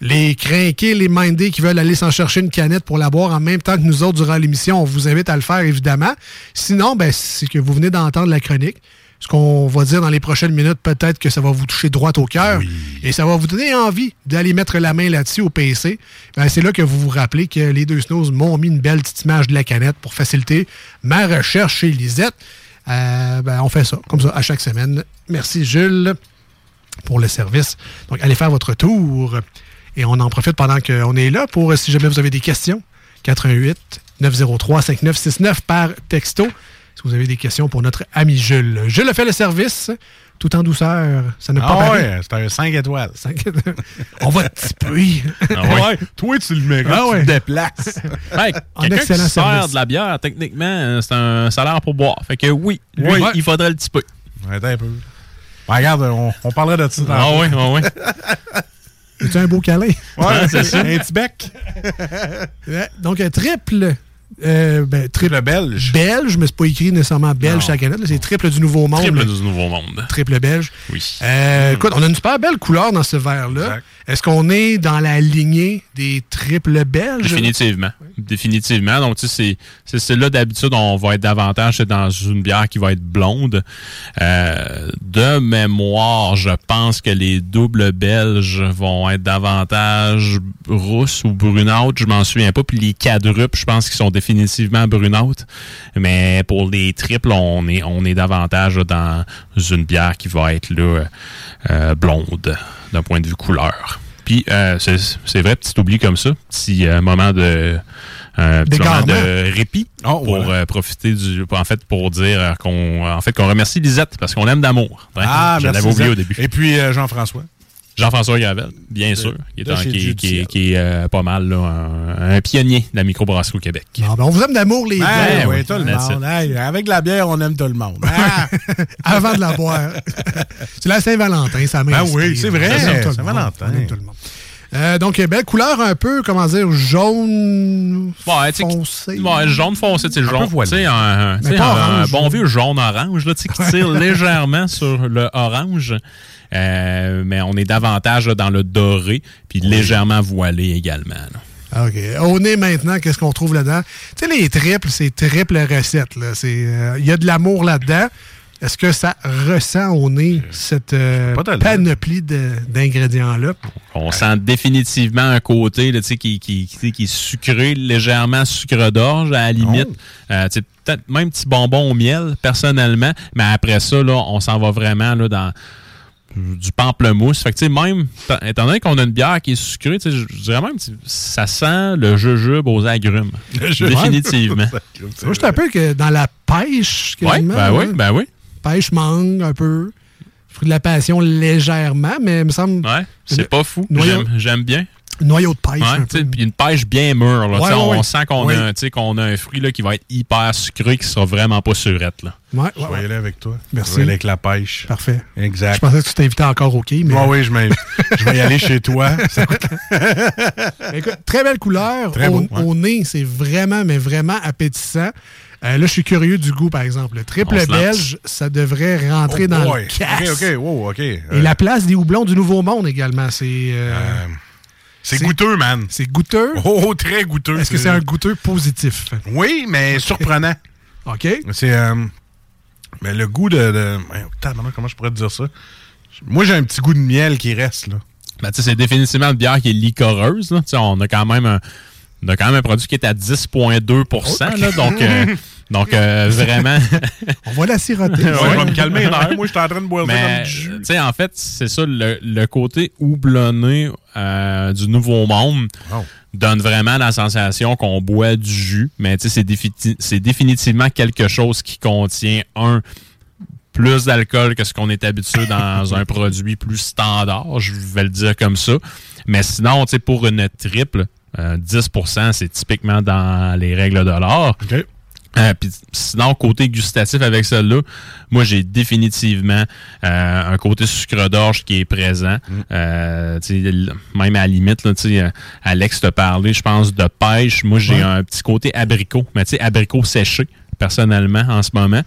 Les crinqués, les mindés qui veulent aller s'en chercher une canette pour la boire en même temps que nous autres durant l'émission, on vous invite à le faire, évidemment. Sinon, ben, c'est que vous venez d'entendre la chronique. Ce qu'on va dire dans les prochaines minutes, peut-être que ça va vous toucher droit au cœur. Et ça va vous donner envie d'aller mettre la main là-dessus au PC. Ben, c'est là que vous vous rappelez que les deux snows m'ont mis une belle petite image de la canette pour faciliter ma recherche chez Lisette. Euh, ben, on fait ça, comme ça, à chaque semaine. Merci, Jules, pour le service. Donc, allez faire votre tour. Et on en profite pendant qu'on est là pour, si jamais vous avez des questions, 88 903 5969 par texto. Si vous avez des questions pour notre ami Jules. Jules a fait le service tout en douceur. Ça n'a pas
Ah
paru.
ouais, c'est un 5 étoiles.
On va te tiper.
Ah ouais?
ouais. Toi, tu le mérites.
Ah ouais.
Tu te déplaces. *laughs*
Hey,
En
quelqu'un
excellent
qui sert
service.
de la bière, techniquement, euh, c'est un salaire pour boire. Fait que oui, lui,
Oui.
il faudrait le.
Ouais, attends un peu. Ben, regarde, on, on parlera de ça.
Ah oui, ah oui.
C'est *laughs* un beau câlin?
Ouais, c'est ça. Un petit bec? *laughs*
Donc, un triple. Euh, ben, triple
belge.
Belge, mais c'est pas écrit nécessairement belge canette. là, C'est triple du Nouveau Monde.
Triple du Nouveau Monde.
Triple belge.
Oui.
Euh, Écoute, on a une super belle couleur dans ce verre-là. Est-ce qu'on est dans la lignée des triples belges?
Définitivement. Définitivement. Donc, tu sais, c'est- là d'habitude, on va être davantage dans une bière qui va être blonde. Euh, de mémoire, je pense que les doubles belges vont être davantage rousses ou brunâtres. Je m'en souviens pas. Puis les quadruples, je pense qu'ils sont définitivement brunâtres. Mais pour les triples, on est, davantage dans une bière qui va être euh, blonde d'un point de vue couleur. Puis euh, c'est vrai, petit oubli comme ça, petit euh, moment de un petit moment de répit pour euh, profiter du en fait pour dire euh, qu'on en fait qu'on remercie Lisette parce qu'on l'aime d'amour. Ouais,
Ah,
je l'avais oublié au début.
Et puis Jean-François.
Jean-François Gravel, bien sûr, qui est, un- qui, qui- qui euh, pas mal là, un, un pionnier de la microbrasserie au Québec.
Ah, ben, on vous aime d'amour, les
Hey,
gars.
Oui, tout le monde. Hey, avec la bière, on aime tout le monde. Ah! *laughs*
Avant de la boire. *laughs* c'est la Saint-Valentin, ça
Ben
m'inspire.
oui, c'est vrai, Saint-Valentin.
On aime tout le monde. Euh, donc, belle couleur un peu, comment dire, jaune
Ouais,
foncé.
Ouais, jaune foncé, c'est jaune. sais, un, un- bon
là.
vieux jaune-orange, là, tu sais, qui tire légèrement sur le orange. Euh, mais on est davantage là, dans le doré, puis légèrement voilé également. là.
OK. Au nez maintenant, qu'est-ce qu'on trouve là-dedans? Tu sais, les triples, c'est triple recette. là. C'est, euh, Il y a de l'amour là-dedans. Est-ce que ça ressent au nez cette euh,
le
panoplie de- d'ingrédients-là?
On sent définitivement un côté là, qui, qui, qui, qui est sucré, légèrement sucre d'orge à la limite. Euh, Peut-être même petit bonbon au miel, personnellement. Mais après ça, là, on s'en va vraiment là, dans du pamplemousse. Fait que, même, étant donné qu'on a une bière qui est sucrée, je dirais même que ça sent le jujube aux agrumes. Définitivement.
Moi, je un peu que dans la pêche,
Oui, ben oui, ben oui.
Pêche mangue un peu. Fruit de la passion légèrement, mais il me semble.
Ouais, c'est pas fou.
Noyau,
J'aime- J'aime bien.
noyau de pêche.
Ouais,
un peu.
une pêche bien mûre. Là,
Ouais, ouais,
on sent qu'on a, un- tu sais, qu'on a un fruit là, qui va être hyper sucré, qui sera vraiment pas surette. Là.
Ouais,
Je vais y aller avec toi.
Merci.
Je vais y aller avec la pêche.
Parfait.
Exact.
Je pensais que tu t'invitais encore au quai, mais.
Oui, je, *laughs* je vais y aller chez toi. Ça coûte-
Écoute, très belle couleur.
Très
au,
beau, ouais.
au nez, c'est vraiment, mais vraiment appétissant. Euh, là, je suis curieux du goût, par exemple. Le triple belge, ça devrait rentrer
Oh
dans
boy.
le casse.
OK, OK, wow, OK.
Et la place des houblons du Nouveau Monde également, c'est... euh,
c'est goûteux, man.
C'est goûteux?
Oh, très goûteux.
Est-ce que c'est un goûteux positif?
Oui, mais surprenant.
OK.
C'est euh, mais le goût de... de... Comment je pourrais te dire ça? Moi, j'ai un petit goût de miel qui reste, là.
Ben, tu sais, c'est définitivement une bière qui est licoreuse. Là. Tu sais, On a quand même un, on a quand même un produit qui est à 10,2% là, Donc, euh, *laughs* donc euh, vraiment. *laughs*
On va la siroter.
Ouais, je vais me calmer. Moi, je suis en train de boire
Mais,
comme du jus.
tu sais, en fait, c'est ça, le, le côté houblonné euh, du Nouveau Monde. donne vraiment la sensation qu'on boit du jus, mais c'est défi- c'est définitivement quelque chose qui contient un plus d'alcool que ce qu'on est habitué dans un produit plus standard, je vais le dire comme ça. Mais sinon, pour une triple, euh, 10%, c'est typiquement dans les règles de l'art. Euh, puis sinon, côté gustatif avec celle-là, moi j'ai définitivement euh, un côté sucre d'orge qui est présent. Euh, sais, l- même à la limite, là, euh, Alex te parlait, je pense, de pêche. Moi j'ai
Ouais.
un petit côté abricot, mais tu sais, abricot séché, personnellement, en ce moment.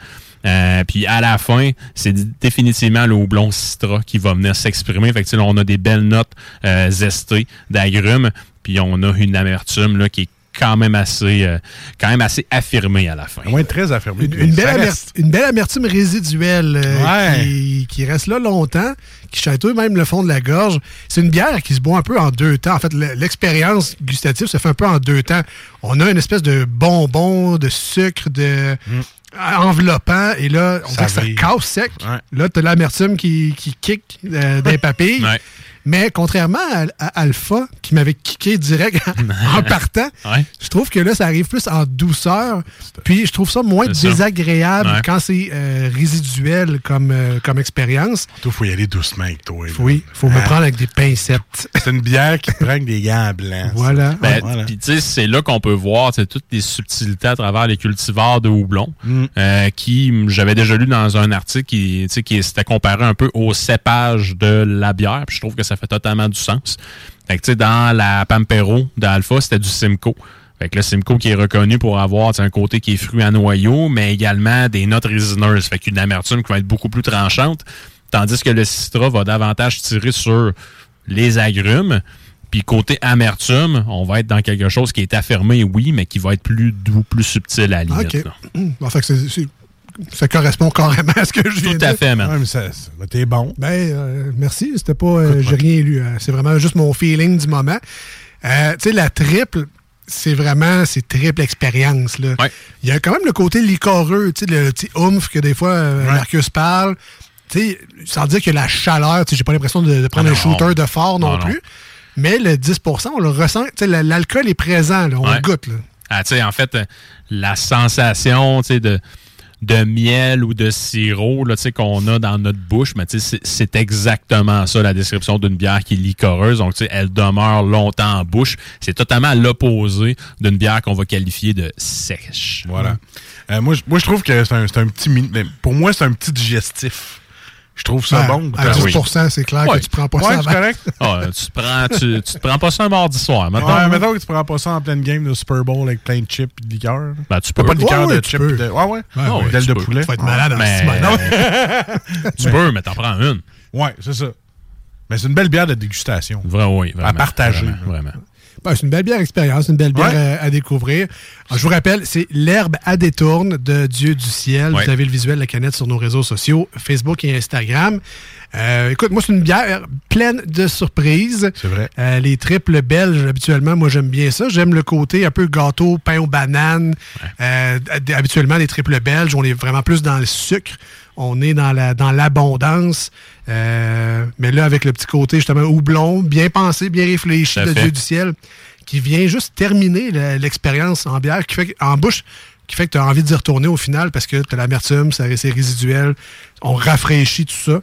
Euh, puis à la fin, c'est définitivement le houblon citra qui va venir s'exprimer. Fait que là, on a des belles notes euh, zestées d'agrumes, puis on a une amertume là, qui est quand même assez euh, quand même assez affirmée à la fin.
Moins très affirmé.
Une, une belle
Ça
amer-
reste.
une belle amertume résiduelle euh,
Ouais.
qui, qui reste là longtemps, qui chatouille même le fond de la gorge. C'est une bière qui se boit un peu en deux temps. En fait, le- l'expérience gustative se fait un peu en deux temps. On a une espèce de bonbon, de sucre, de enveloppant, et là, on
Ça
dirait que ça casse sec.
Ouais.
Là, tu as l'amertume qui, qui kick euh, des *laughs* papilles.
Ouais.
Mais contrairement à, à Alpha, qui m'avait kické direct *laughs* en partant,
Ouais.
je trouve que là, ça arrive plus en douceur. Puis je trouve ça moins
ça.
désagréable
Ouais.
quand c'est euh, résiduel comme, euh, comme expérience.
Toi, faut y aller doucement avec toi. là.
Oui, il faut me
Ah.
prendre avec des pincettes. *laughs*
C'est une bière qui prend avec des gants blancs.
Voilà.
Ben,
Voilà.
Puis tu sais, c'est là qu'on peut voir toutes les subtilités à travers les cultivars de houblon,
Mm.
euh, qui j'avais déjà lu dans un article qui, qui s'était comparé un peu au cépage de la bière. Puis je trouve que ça fait totalement du sens. Fait que tu sais, dans la Pampero d'Alpha, c'était du Simcoe. Fait que le Simcoe qui est reconnu pour avoir un côté qui est fruit à noyau, mais également des notes résineuses. Fait qu'une amertume qui va être beaucoup plus tranchante. Tandis que le Citra va davantage tirer sur les agrumes. Puis côté amertume, on va être dans quelque chose qui est affirmé, oui, mais qui va être plus doux, plus subtil à la limite.
OK. Bon, fait que c'est- ça correspond carrément à ce que je viens
Tout
de
à
dire.
fait, man.
Ouais, mais ça, ça- t'es bon.
Ben, euh, merci. C'était pas. euh, J'ai rien lu. hein. C'est vraiment juste mon feeling du moment. Euh, tu sais, la triple, c'est vraiment. C'est triple expérience. là.
Ouais.
Il y a quand même le côté licoreux, tu sais, le petit oomph que des fois
Ouais.
Marcus parle. Tu sais, sans dire que la chaleur, tu sais, j'ai pas l'impression de, de prendre
Ah
un shooter de fort non,
Non, non.
plus. Mais le 10% on le ressent. Tu sais, la- l'alcool est présent, là, on le goûte. Là.
Ah, tu sais, en fait, la sensation, tu sais, de, de miel ou de sirop, qu'on a dans notre bouche, mais c'est- exactement ça, la description d'une bière qui est licoreuse. Donc, elle demeure longtemps en bouche. C'est totalement l'opposé d'une bière qu'on va qualifier de sèche.
Voilà. Euh, moi, je- moi, je trouve que c'est un, un petit. Pour moi, c'est un petit digestif. Je trouve ça
Ben,
bon.
À 10% c'est clair
Ouais.
que tu prends pas
Ouais,
ça
c'est correct.
Ah, tu, te prends, tu, tu te prends pas ça un mardi soir, mettons.
Ouais, mettons que tu prends pas ça en pleine game de Super Bowl avec plein de chips et de liqueur. là.
Ben, tu
Pas
peux.
pas de liqueur, de chips. De... Ouais, ouais.
Tu
de
peux.
poulet.
Tu vas être malade en
Mais-. *laughs* Tu peux, mais t'en prends une.
Ouais, c'est ça. Mais c'est une belle bière de dégustation.
Vrai, oui, vraiment.
À partager.
Vraiment. vraiment.
C'est une belle bière expérience, une belle bière
Ouais.
euh, à découvrir. Alors, je vous rappelle, c'est l'herbe à détourne de Dieu du ciel.
Ouais.
Vous avez le visuel de la canette sur nos réseaux sociaux, Facebook et Instagram. Euh, écoute, moi, c'est une bière pleine de surprises.
C'est vrai.
Euh, les triples belges, habituellement, moi, j'aime bien ça. J'aime le côté un peu gâteau, pain aux bananes. Euh, habituellement, les triples belges, on est vraiment plus dans le sucre. On est dans la dans l'abondance. Euh, mais là, avec le petit côté, justement, houblon, bien pensé, bien réfléchi de. Dieu du ciel, qui vient juste terminer le- l'expérience en bière, qui fait en bouche, qui fait que tu as envie d'y retourner au final parce que tu as l'amertume, c'est résiduel, on rafraîchit tout ça.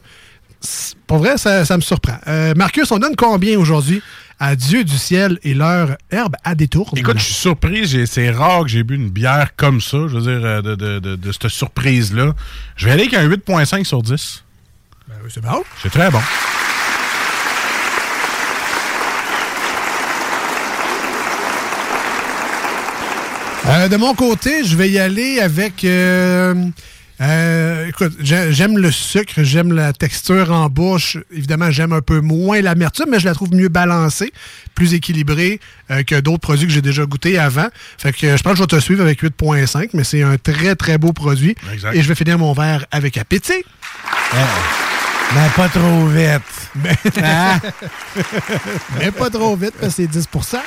Pour vrai, ça, ça me surprend. Euh, Marcus, on donne combien aujourd'hui à Dieu du ciel et leur herbe à détour?
Écoute, je suis surpris. C'est rare que j'ai bu une bière comme ça, je veux dire, euh, de, de, de, de cette surprise-là. Je vais aller avec un 8.5 sur 10.
Oui, c'est bon.
C'est très bon.
Euh, de mon côté, je vais y aller avec. euh, euh, écoute, j'ai- j'aime le sucre, j'aime la texture en bouche. Évidemment, j'aime un peu moins l'amertume, mais je la trouve mieux balancée, plus équilibrée euh, que d'autres produits que j'ai déjà goûtés avant. Fait que euh, je pense que je vais te suivre avec 8.5, mais c'est un très très beau produit.
Exact.
Et je vais finir mon verre avec appétit.
Mais pas trop vite.
Mais,
Hein? *laughs*
mais pas trop vite, parce que c'est 10%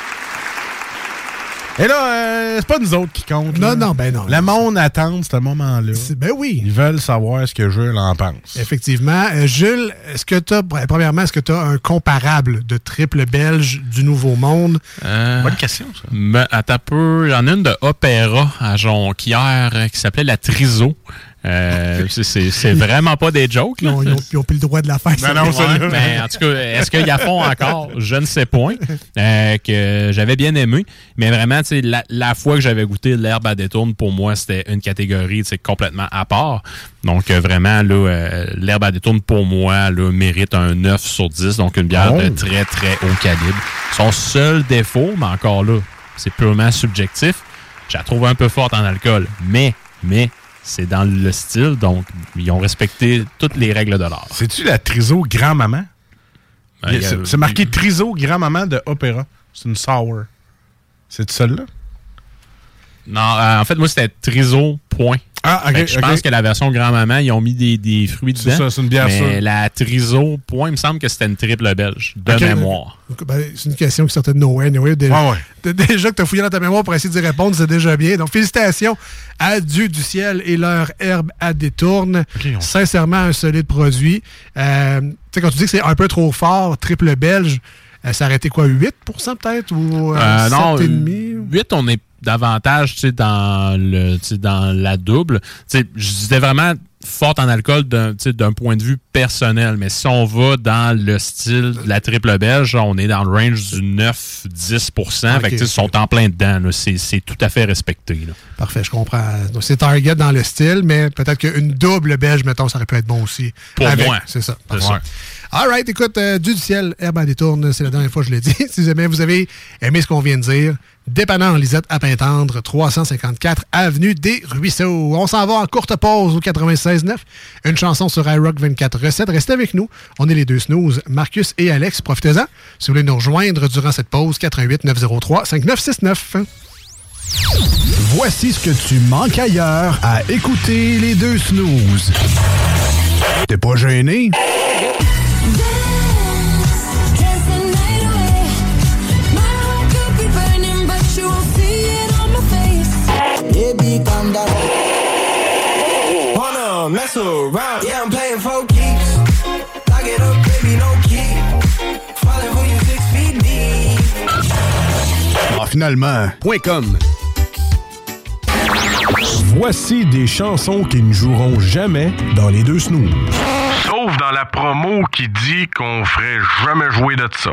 Et là, euh, c'est pas nous autres qui comptent.
Non,
là.
non, ben non.
Le monde attend ce moment-là.
Ben oui.
Ils veulent savoir ce que Jules en pense.
Effectivement. Euh, Jules, est-ce que tu as, premièrement, est-ce que tu as un comparable de triple belge du Nouveau Monde?
Bonne
question, ça.
Ben, attends un peu. J'en ai une de Opéra à Jonquière euh, qui s'appelait la Triso. Euh, c'est- c'est c'est vraiment pas des jokes. Là.
Ils ont, ils ont plus le droit de la faire.
Ben non,
celle-là.
Ouais, mais en tout cas, est-ce qu'ils la font encore? Je ne sais point. Euh, que j'avais bien aimé. Mais vraiment, tu sais, la, la fois que j'avais goûté l'herbe à détourne, pour moi, c'était une catégorie tu sais, complètement à part. Donc, euh, vraiment, là, euh, l'herbe à détourne, pour moi, là, mérite un 9 sur 10. Donc, une bière de
Oh.
très, très haut calibre. Son seul défaut, mais encore là, c'est purement subjectif. Je la trouve un peu forte en alcool. Mais, mais, c'est dans le style. Donc, ils ont respecté toutes les règles de l'art.
C'est-tu la Triso grand-maman?
Ben,
c'est marqué Triso grand-maman de Opéra. C'est une sour. C'est celle-là?
Non, euh, en fait, moi, c'était Triso, point.
Ah, ok,
que je pense que la version grand-maman, ils ont mis des, des fruits
C'est
dedans.
ça, c'est une bière
Mais
sûre.
la Triso, point, il me semble que c'était une triple belge, de mémoire.
Ben, c'est une question qui sortait de nowhere. anyway. Déjà,
ouais.
de- déjà que tu as fouillé dans ta mémoire pour essayer d'y répondre, c'est déjà bien. Donc, félicitations à Dieu du ciel et leur herbe à détourne.
on-
Sincèrement, un solide produit. Euh, tu sais, quand tu dis que c'est un peu trop fort, triple belge, ça aurait été quoi, 8% peut-être ou euh,
Euh, non,
7,5?
8, on est davantage dans, le, dans la double. Je disais vraiment forte en alcool d'un point de vue personnel. Mais si on va dans le style de la triple belge, on est dans le range du 9-10
Ok,
Fait que, tu sais, Ils sont en plein dedans. C'est c'est tout à fait respecté. là.
Parfait, je comprends. Donc, c'est target dans le style, mais peut-être qu'une double belge, mettons, ça aurait pu être bon aussi.
Pour
Avec-
moi.
C'est ça. All right, écoute, euh, du ciel, herbe à détourne, c'est la dernière fois que je l'ai dit. *laughs* si jamais vous avez aimé ce qu'on vient de dire, dépannant Lisette à Pintendre, 354 Avenue des Ruisseaux. On s'en va en courte pause au 96.9. Une chanson sur iRock 24 recettes. Restez avec nous. On est les deux snooze, Marcus et Alex. Profitez-en. Si vous voulez nous rejoindre durant cette pause, 88 903 5969.
Voici ce que tu manques ailleurs à écouter les deux snooze. T'es pas gêné?
Mess around? Yeah, I'm playing for keeps. Lock it up, baby, no key. Falling for you six feet deep.
Ah, finalement.
.com
Voici des chansons qui ne joueront jamais dans les deux snooze.
Sauf dans la promo qui dit qu'on ferait jamais jouer de ça.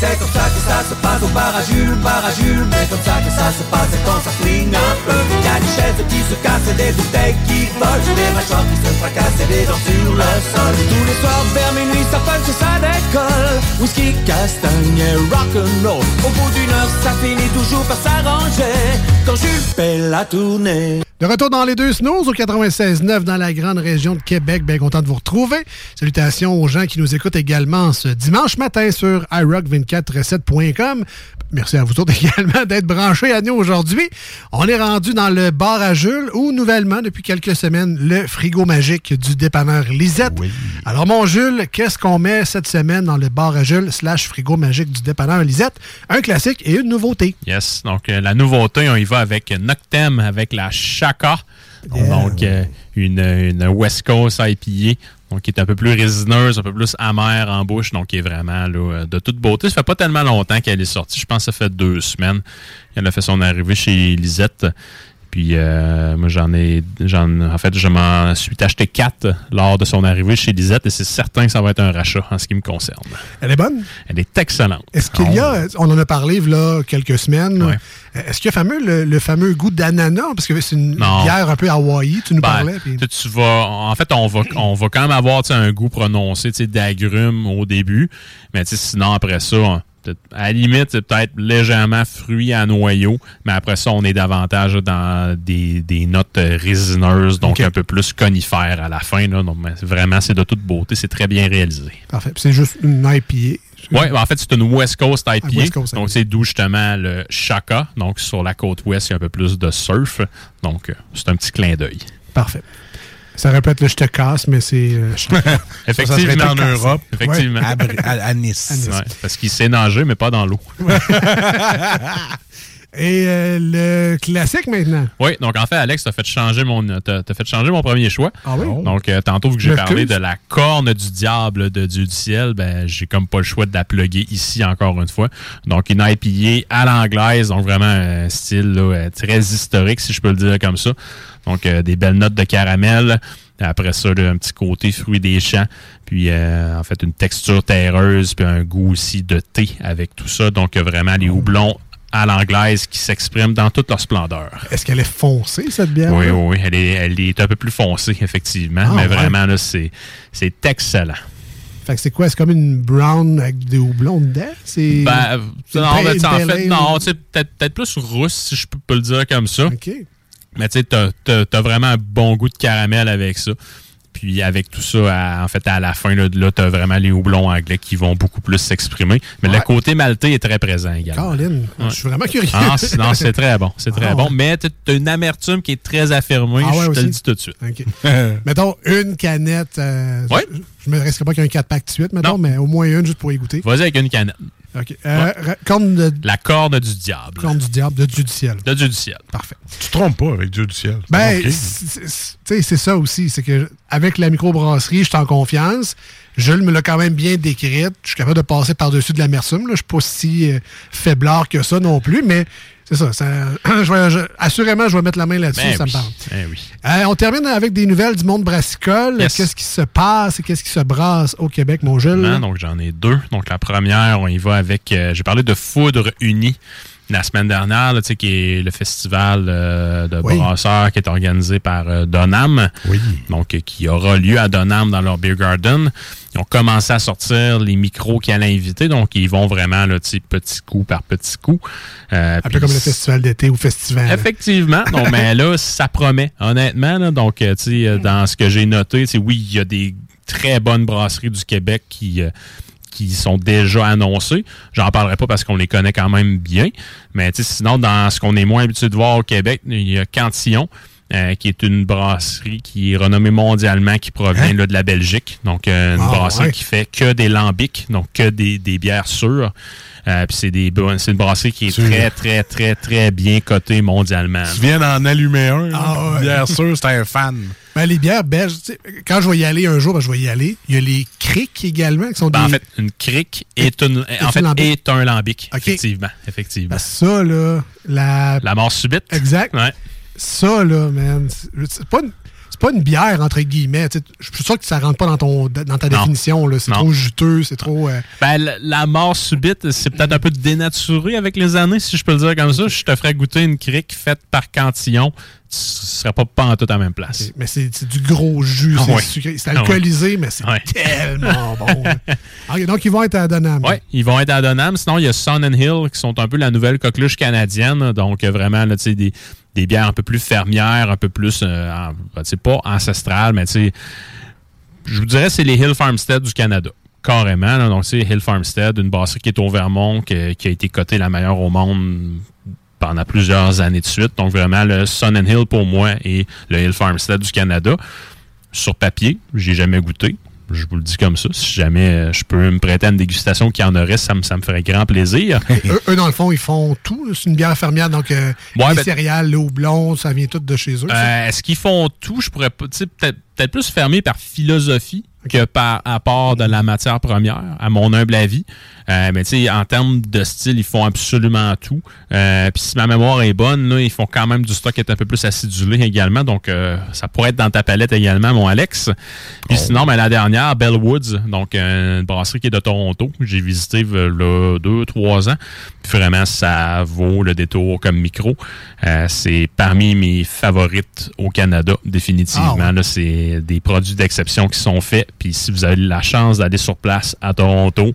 C'est comme ça que ça se passe au à Jules. Mais comme ça que ça se passe quand ça flingue un peu. Y a des chaises qui se cassent des bouteilles qui volent. Des mâchoires qui se fracassent et des dents sur le sol. Tous les soirs vers minuit, ça punch et ça décolle. Whisky, castagne et rock'n'roll. Au bout d'une heure, ça finit toujours par s'arranger. Quand Jules fait la tournée.
De retour dans les deux snooze au 96.9 dans la grande région de Québec. Bien content de vous retrouver. Salutations aux gens qui nous écoutent également ce dimanche matin sur iRock247.com. Merci à vous autres *laughs* également d'être branchés à nous aujourd'hui. On est rendu dans le bar à Jules ou nouvellement depuis quelques semaines le frigo magique du dépanneur Lisette. Alors mon Jules, qu'est-ce qu'on met cette semaine dans le bar à Jules slash frigo magique du dépanneur Lisette? Un classique et une nouveauté.
Yes. Donc, euh, la nouveauté, on y va avec Noctem, avec la Chaka. Donc, euh, une, une West Coast IPA. Donc, qui est un peu plus résineuse, un peu plus amère en bouche. Donc, qui est vraiment là, euh, de toute beauté. Ça fait pas tellement longtemps qu'elle est sortie. Je pense que ça fait deux semaines. Elle a fait son arrivée chez Lisette. Puis euh, moi, j'en ai, j'en, en fait, je m'en suis acheté quatre lors de son arrivée chez Lisette et c'est certain que ça va être un rachat en ce qui me concerne.
Elle est bonne?
Elle est excellente.
Est-ce qu'il y a, on en a parlé là quelques semaines,
Ouais.
est-ce qu'il y a fameux, le, le fameux goût d'ananas? Parce que c'est une
Non.
bière un peu Hawaii, tu nous
Ben,
parlais.
tu vas, en fait, on va, on va quand même avoir un goût prononcé d'agrumes au début, mais sinon, après ça, on- à la limite, c'est peut-être légèrement fruit à noyau, mais après ça, on est davantage dans des, des notes résineuses, donc un peu plus conifères à la fin. Là, donc, mais vraiment, c'est de toute beauté, c'est très bien réalisé.
Parfait. C'est juste une IPA.
Oui, en fait, c'est une West Coast IPA.
Ah, West Coast
donc, c'est d'où justement le Chaka. Donc, sur la côte ouest, il y a un peu plus de surf. Donc, euh, c'est un petit clin d'œil.
Parfait. Ça répète le je te casse, mais c'est. euh. *laughs*
Effectivement.
Ça en Europe.
Effectivement.
Ouais. À Br- à- à Nice. *laughs*
Ouais, parce qu'il sait nager, mais pas dans l'eau. *laughs*
Et euh, le classique maintenant?
Oui, donc en fait, Alex, t'as fait changer mon, t'as, t'as fait changer mon premier choix.
Ah oui?
Donc, euh, tantôt, vu que j'ai parlé de la corne du diable de Dieu du ciel, ben, j'ai comme pas le choix de la plugger ici encore une fois. Donc, une IPA à l'anglaise, donc vraiment un style là, très historique, si je peux le dire comme ça. Donc, euh, des belles notes de caramel. Après ça, là, un petit côté fruit des champs. Puis, euh, en fait, une texture terreuse, puis un goût aussi de thé avec tout ça. Donc, vraiment, les houblons à l'anglaise qui s'expriment dans toute leur splendeur.
Est-ce qu'elle est foncée, cette bière?
Oui, oui, oui. Elle est, elle est un peu plus foncée, effectivement.
Ah,
mais
ouais.
vraiment, là, c'est, c'est excellent.
Fait que c'est quoi? C'est comme une brown avec des houblons dedans? C'est.
Ben, non, en fait, non, peut-être, peut-être plus rousse, si je peux, peux le dire comme ça.
OK.
Mais tu sais, t'as, t'as- t'as vraiment un bon goût de caramel avec ça. Puis avec tout ça, à- en fait, à la fin, là, là tu as vraiment les houblons anglais qui vont beaucoup plus s'exprimer. Mais le côté maltais est très présent également. Ouais.
je suis vraiment curieux.
Ah, c'est- non, c'est très bon. C'est très
Ah,
bon.
ouais.
Mais tu as une amertume qui est très affirmée.
Ah, ouais,
je te le dis tout de suite.
OK. *laughs* mettons une canette. euh,
Ouais.
Je, je me resterai pas qu'un 4 pack tout de suite, mettons, mais au moins une juste pour y goûter.
Vas-y avec une canette.
OK. Euh, ra- Corne de,
La corne du diable.
corne du diable, de Dieu du ciel.
De Dieu du ciel.
Parfait.
Tu te trompes pas avec Dieu du ciel. C'est
Ben,
ok.
c'est- c'est- tu sais, c'est ça aussi. C'est que avec la microbrasserie, je suis en confiance. Jules me l'a quand même bien décrite. Je suis capable de passer par-dessus de l'amertume. là. Je suis pas si euh, faiblard que ça non plus, mais c'est ça. ça *clears throat* je vais- je- assurément, je vais mettre la main là-dessus.
Ben
ça
oui.
me parle.
Ben oui.
Euh, on termine avec des nouvelles du monde brassicole.
Yes.
Qu'est-ce qui se passe et qu'est-ce qui se brasse au Québec, mon Jules?
Donc j'en ai deux. Donc la première, on y va avec. euh, J'ai parlé de Foudre Unie la semaine dernière, là, qui est le festival euh, de
Oui.
brasseurs qui est organisé par euh, Donham. Donc euh, qui aura lieu à Donham dans leur beer garden. Ils ont commencé à sortir les micros qu'ils allaient inviter, donc ils vont vraiment là, petit coup par petit coup. Euh,
Un peu comme le festival d'été ou festival.
Effectivement. Donc, mais là, *laughs* ça promet, honnêtement. là. donc, dans ce que j'ai noté, oui, il y a des très bonnes brasseries du Québec qui, qui sont déjà annoncées. J'en parlerai pas parce qu'on les connaît quand même bien. Mais sinon, dans ce qu'on est moins habitué de voir au Québec, il y a Cantillon. euh, qui est une brasserie qui est renommée mondialement, qui provient là, de la Belgique. Donc, euh, une
Ah,
brasserie
ouais.
qui fait que des lambics, donc que des, des bières sûres. Euh, Puis c'est des c'est une brasserie qui est très, très, très, très bien cotée mondialement.
Tu viens d'en allumer un.
Ah, ouais.
Bien sûr, c'est un fan.
Ben, les bières belges, tu sais, quand je vais y aller un jour, ben, je vais y aller. Il y a les criques également, qui sont
Ben,
des...
en fait, une crique est, une, en
un
fait,
lambic?
est un lambic. Effectivement. effectivement.
Ben, ça, là, la...
La mort subite.
Exact.
Ouais.
Ça, là, man, c'est c'est pas une... C'est pas une bière, entre guillemets. tu. Je suis sûr que ça rentre pas dans, ton, dans ta
Non.
définition. C'est trop juteux, c'est trop... euh,
Ben, la, la mort subite, c'est peut-être un peu dénaturé avec les années, si je peux le dire comme ça. Je te ferais goûter une crique faite par Cantillon. Ce serait pas pas en tout à la même place.
Mais c'est du gros jus,
Ah
c'est sucré. C'est
Ah
alcoolisé, mais c'est tellement bon. *laughs* donc, ils vont être à Donham.
Oui, ils vont être à Donham. Sinon, il y a Sun and Hill, qui sont un peu la nouvelle coqueluche canadienne. Donc, vraiment, là, tu sais, des, des bières un peu plus fermières, un peu plus, euh, en- ben, sais, pas ancestrales, mais tu je vous dirais, c'est les Hill Farmstead du Canada. Carrément. là. donc, c'est Hill Farmstead, une brasserie qui est au Vermont, qui, qui a été cotée la meilleure au monde pendant plusieurs années de suite. Donc, vraiment, le Sun and Hill, pour moi, et le Hill Farmstead du Canada. Sur papier, j'ai jamais goûté. Je vous le dis comme ça. Si jamais euh, je peux me prêter à une dégustation qui en aurait, ça me, ça me ferait grand plaisir. *laughs*
Eux, eux, dans le fond, ils font tout. C'est une bière fermière, donc euh,
Ouais,
les
ben-
céréales, le houblon, ça vient tout de chez eux.
Euh, Est-ce qu'ils font tout? Je pourrais Peut-être peut-être plus fermé par philosophie que par apport de la matière première, à mon humble avis. Euh, mais tu sais, en termes de style, ils font absolument tout. Euh, Puis si ma mémoire est bonne, là, ils font quand même du stock qui est un peu plus acidulé également. Donc, euh, ça pourrait être dans ta palette également, mon Alex. Puis sinon, ben, la dernière, Bellwoods, donc euh, une brasserie qui est de Toronto. J'ai visité euh, là, deux, trois ans. Puis vraiment, ça vaut le détour comme micro. Euh, c'est parmi mes favorites au Canada, définitivement.
Ah.
Là, c'est des produits d'exception qui sont faits. Puis si vous avez la chance d'aller sur place à Toronto,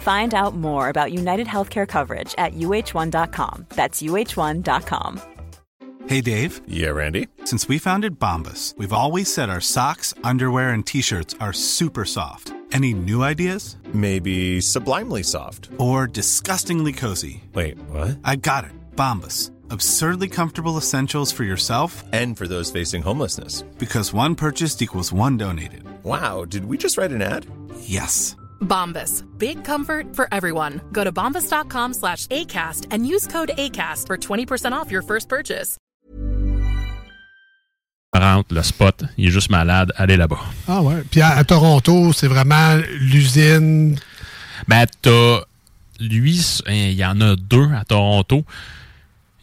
Find out more about United Healthcare coverage at uh1.com. That's uh1.com.
Hey Dave.
Yeah, Randy.
Since we founded Bombus, we've always said our socks, underwear, and t shirts are super soft. Any new ideas?
Maybe sublimely soft.
Or disgustingly cozy?
Wait, what?
I got it. Bombus. Absurdly comfortable essentials for yourself
And for those facing homelessness.
because one purchased equals one donated.
Wow, did we just write an ad?
Yes.
Bombas. Big comfort for everyone. Go to bombas.com slash ACAST and use code ACAST for 20% off your first purchase.
rentre, le spot, il est juste malade, allez là-bas.
Ah ouais. Puis à, à Toronto, c'est vraiment l'usine.
Ben, t'as. Lui, hein, il y en a deux à Toronto.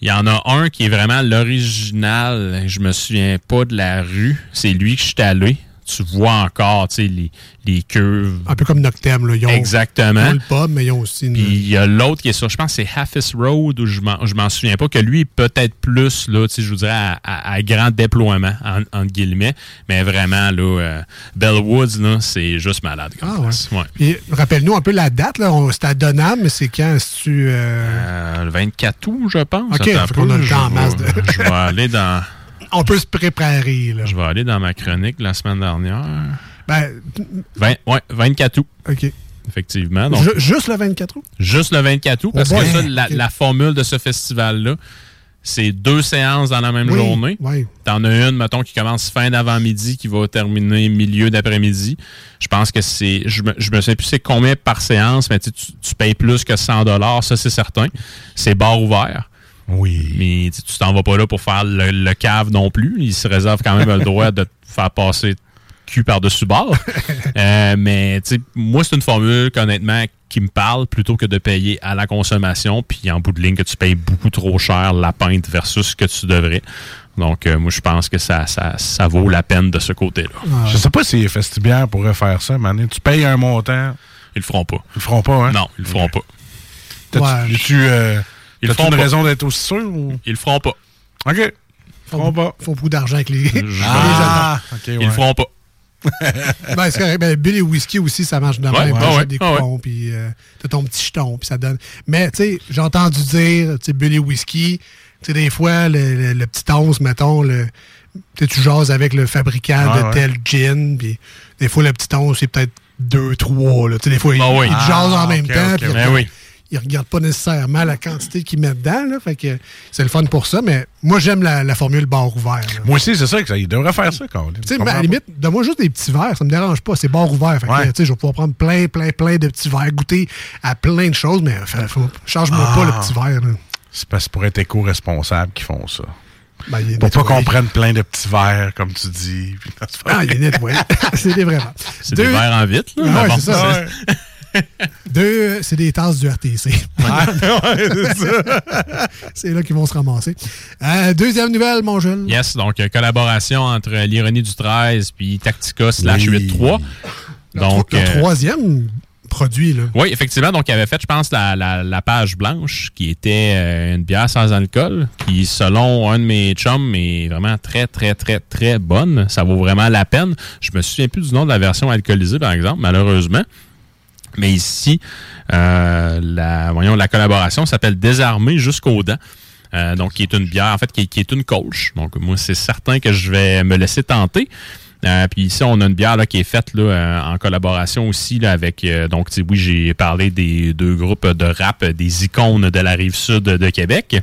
Il y en a un qui est vraiment l'original. Je me souviens pas de la rue. C'est lui que je suis allé. Tu vois encore, tu sais, les, les curves.
Un peu comme Noctem. Là. Ils ont,
Exactement.
Ils ont le pub, mais ils ont aussi une.
Puis il y a l'autre qui est sur, je pense c'est Halfis Road, où je m'en, souviens pas, que lui est peut-être plus, là, tu sais, je vous dirais, à, à- à grand déploiement, en- entre guillemets. Mais vraiment, là, euh, Bellwoods, là, c'est juste malade. Comme
Ah ouais.
place. Ouais.
Puis rappelle-nous un peu la date. là. On- C'était à Donham, mais c'est quand? tu
Euh, le 24 août, je pense.
OK, qu'on a le temps en masse de-
Je vais aller dans...
On peut se préparer. Là.
Je vais aller dans ma chronique la semaine dernière.
Ben,
Vingt- ouais, 24 août.
OK.
Effectivement. Donc,
juste le 24 août?
Juste le 24 août, parce
Oh
que
boy.
ça, la, formule de ce festival-là, c'est deux séances dans la même
Oui,
journée.
oui.
T'en as une, mettons, qui commence fin d'avant-midi, qui va terminer milieu d'après-midi. Je pense que c'est. Je me, je me sais plus c'est combien par séance, mais tu tu payes plus que 100 ça c'est certain. C'est bar ouvert.
Oui.
Mais tu t'en vas pas là pour faire le, le cave non plus. Il se réserve quand même le droit de te faire passer cul par-dessus bord. *laughs* Euh, mais tu sais, moi, c'est une formule qu'honnêtement, qui me parle plutôt que de payer à la consommation, puis en bout de ligne, que tu payes beaucoup trop cher la pinte versus ce que tu devrais. Donc, euh, moi, je pense que ça, ça, ça vaut la peine de ce côté-là.
Je sais pas si les festibières pourraient faire ça, mais tu payes un montant.
Ils le feront pas.
Ils le feront pas, hein?
Non, ils le feront pas.
Ouais.
tu, euh,
Ils le feront
une
pas.
raison d'être aussi sûr? Ou?
Ils le feront pas.
OK. Ils le feront pas.
Faut beaucoup d'argent avec les. les
Ah, OK,
Ils le feront pas. *laughs*
ben, c'est correct. Ben, Bill et Whisky aussi, ça marche de
Ouais,
même.
ouais,
des coupons, puis euh, t'as ton petit jeton, puis ça donne. Mais, tu sais, j'ai entendu dire, tu sais, Bill et Whisky, tu sais, des fois, le, le- le petit 11, mettons, le, tu sais, tu jases avec le fabricant de
ouais.
tel gin, puis des fois, le petit 11, c'est peut-être 2, 3, là. Tu sais, des fois,
Ah
ils,
oui.
ils te jasent en
Ah,
même
ok,
temps,
ok,
puis
ok.
ils
Ben oui.
Ils regardent pas nécessairement la quantité qu'ils mettent dedans, là. Fait que c'est le fun pour ça, mais moi, j'aime la, la formule bar ouvert, là.
Moi aussi, c'est ça que ça. Ils devraient faire ça,
sais, mais à la limite, donne-moi juste des petits verres, ça me dérange pas, c'est bar ouvert. Fait que,
Ouais.
tu sais, je vais pouvoir prendre plein, plein, plein de petits verres, goûter à plein de choses, mais fa- faut- change-moi pas le petit verre. là.
C'est parce que pour être éco-responsable qu'ils font ça.
Ben, il
Pour pas qu'on prenne plein de petits verres, comme tu dis.
Ah, il est nettoyé. *laughs* c'est des vraiment.
C'est des verres en vitre, là.
Ah ouais,
bon,
c'est ça.
Ouais. *laughs*
Deux, c'est des tasses du RTC.
Ah, *laughs* c'est
là qu'ils vont se ramasser. Euh, deuxième nouvelle, mon jeune.
Yes, donc euh, collaboration entre l'ironie du 13 puis Tactica slash
Oui.
8.3. Donc,
le
euh,
troisième produit, là.
oui, effectivement, donc il avait fait, je pense, la, la- la page blanche, qui était euh, une bière sans alcool, qui, selon un de mes chums, est vraiment très, très, très, très bonne. Ça vaut vraiment la peine. Je me souviens plus du nom de la version alcoolisée, par exemple, malheureusement. Mais ici, euh, la, voyons, la collaboration s'appelle Désarmé jusqu'aux dents. Euh, donc, qui est une bière, en fait, qui, qui est une coach. Donc, moi, c'est certain que je vais me laisser tenter. Euh, puis ici, on a une bière là, qui est faite là, euh, en collaboration aussi là, avec. euh, donc, oui, j'ai parlé des deux groupes de rap, des icônes de la rive sud de Québec.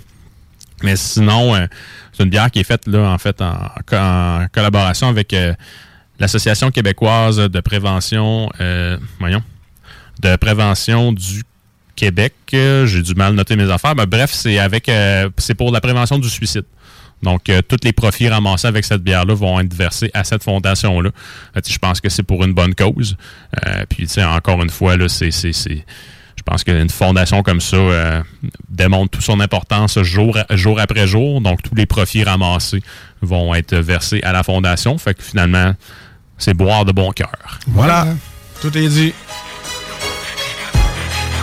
Mais sinon, euh, c'est une bière qui est faite là, en fait, en, en collaboration avec euh, l'Association québécoise de prévention. voyons. De prévention du Québec. Euh, J'ai du mal noter mes affaires. Mais bref, c'est avec euh, c'est pour la prévention du suicide. Donc, euh, tous les profits ramassés avec cette bière-là vont être versés à cette fondation-là. Je pense que c'est pour une bonne cause. Puis, encore une fois, là, c'est, je pense qu'une fondation comme ça démontre toute son importance jour, jour après jour. Donc, tous les profits ramassés vont être versés à la fondation. Fait que finalement, c'est boire de bon cœur.
Voilà. Tout est dit.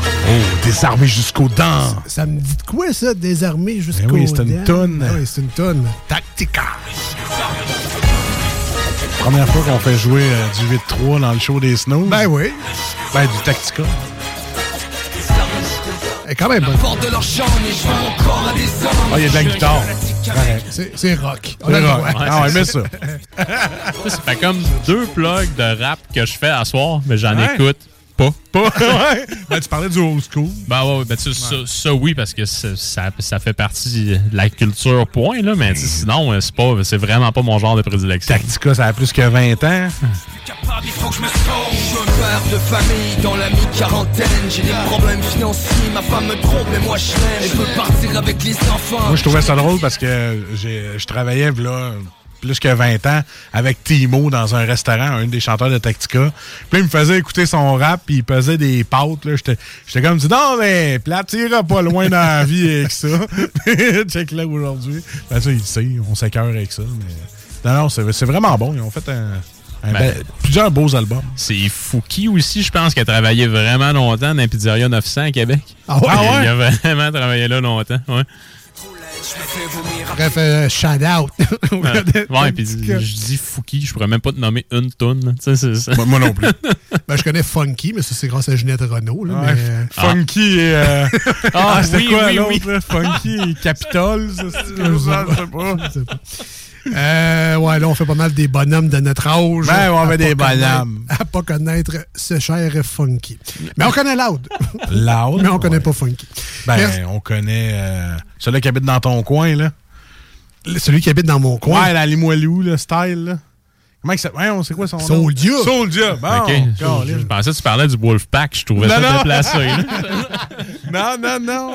Oh, désarmé jusqu'aux dents.
Ça me dit de quoi, ça, désarmé jusqu'au
Ben oui, c'est une
dents?
toune.
Ah oui, c'est une tonne. Tactica.
Première fois qu'on fait jouer euh, du 8-3 dans le show des Snows.
Ben oui.
Ben, du Tactica.
Et quand même bonne.
Porte de leur encore à des.
Ah, il y a de la guitare.
C'est c'est rock. On
C'est rock. Ah, ouais, mais ça. *laughs*
Ça, ça fait comme deux plugs de rap que je fais à soir, mais j'en
Ouais.
écoute pas. Pas. *laughs*
ouais. Ben, tu parlais du old school.
Ben ouais, ouais, ben, tu sais, ça, ça, oui, parce que ça, ça, fait partie de la culture, point, là, mais sinon, euh, c'est pas, c'est vraiment pas mon genre de prédilection.
Tactica, ça a plus que 20 ans.
Capable, il faut que je me sauve. Je suis un père de famille dans la mi-quarantaine. J'ai des problèmes financiers, ma femme me trompe, mais moi je l'aime. Elle veut partir avec les enfants.
Moi, je trouvais ça drôle parce que j'ai- je travaillais là plus que 20 ans avec Timo dans un restaurant, un des chanteurs de Tactica. Puis il me faisait écouter son rap, puis il pesait des pâtes. J'étais comme, dit, non, mais plate, pas loin dans la vie avec ça. *laughs* Check là aujourd'hui. Ben ça, il sait, on s'écœure avec ça. Mais... Non, non, c'est vraiment bon. Ils ont fait un,
Ben,
plusieurs beaux albums.
C'est Fouki aussi, je pense, qui a travaillé vraiment longtemps dans la pizzeria 900 à Québec?
Ah ouais?
Il- Il a vraiment travaillé là longtemps, ouais.
Bref, euh, shout out. *laughs* *laughs*
ouais, puis je dis Fouki, je pourrais même pas te nommer une c'est ça.
Moi, moi non plus. *laughs*
Ben, je connais Funky, mais ça, c'est grâce à Ginette Renault. Là,
Ouais,
mais, euh,
Funky et. euh,
Ah,
ah, c'était
oui,
quoi
oui,
l'autre,
oui.
là? Funky et Capitol, ça, c'est
je sais
pas.
Euh, ouais, là, on fait pas mal des bonhommes de notre âge.
Ben, on fait des bonhommes.
À pas connaître ce cher Funky. Mais on connaît Loud.
Loud?
Mais on connaît pas Funky.
Ben,
Merci.
on connaît euh, celui qui habite dans ton coin, là.
Celui qui habite dans mon coin.
Ouais, la Limoilou, le style, là. Comment il s'appelle? Sait quoi son nom?
Soldier.
Soldier. Bon,
Ok, je, pensais que tu parlais du Wolfpack, je trouvais
Non,
ça
non.
déplacé. *laughs*
non, non, non.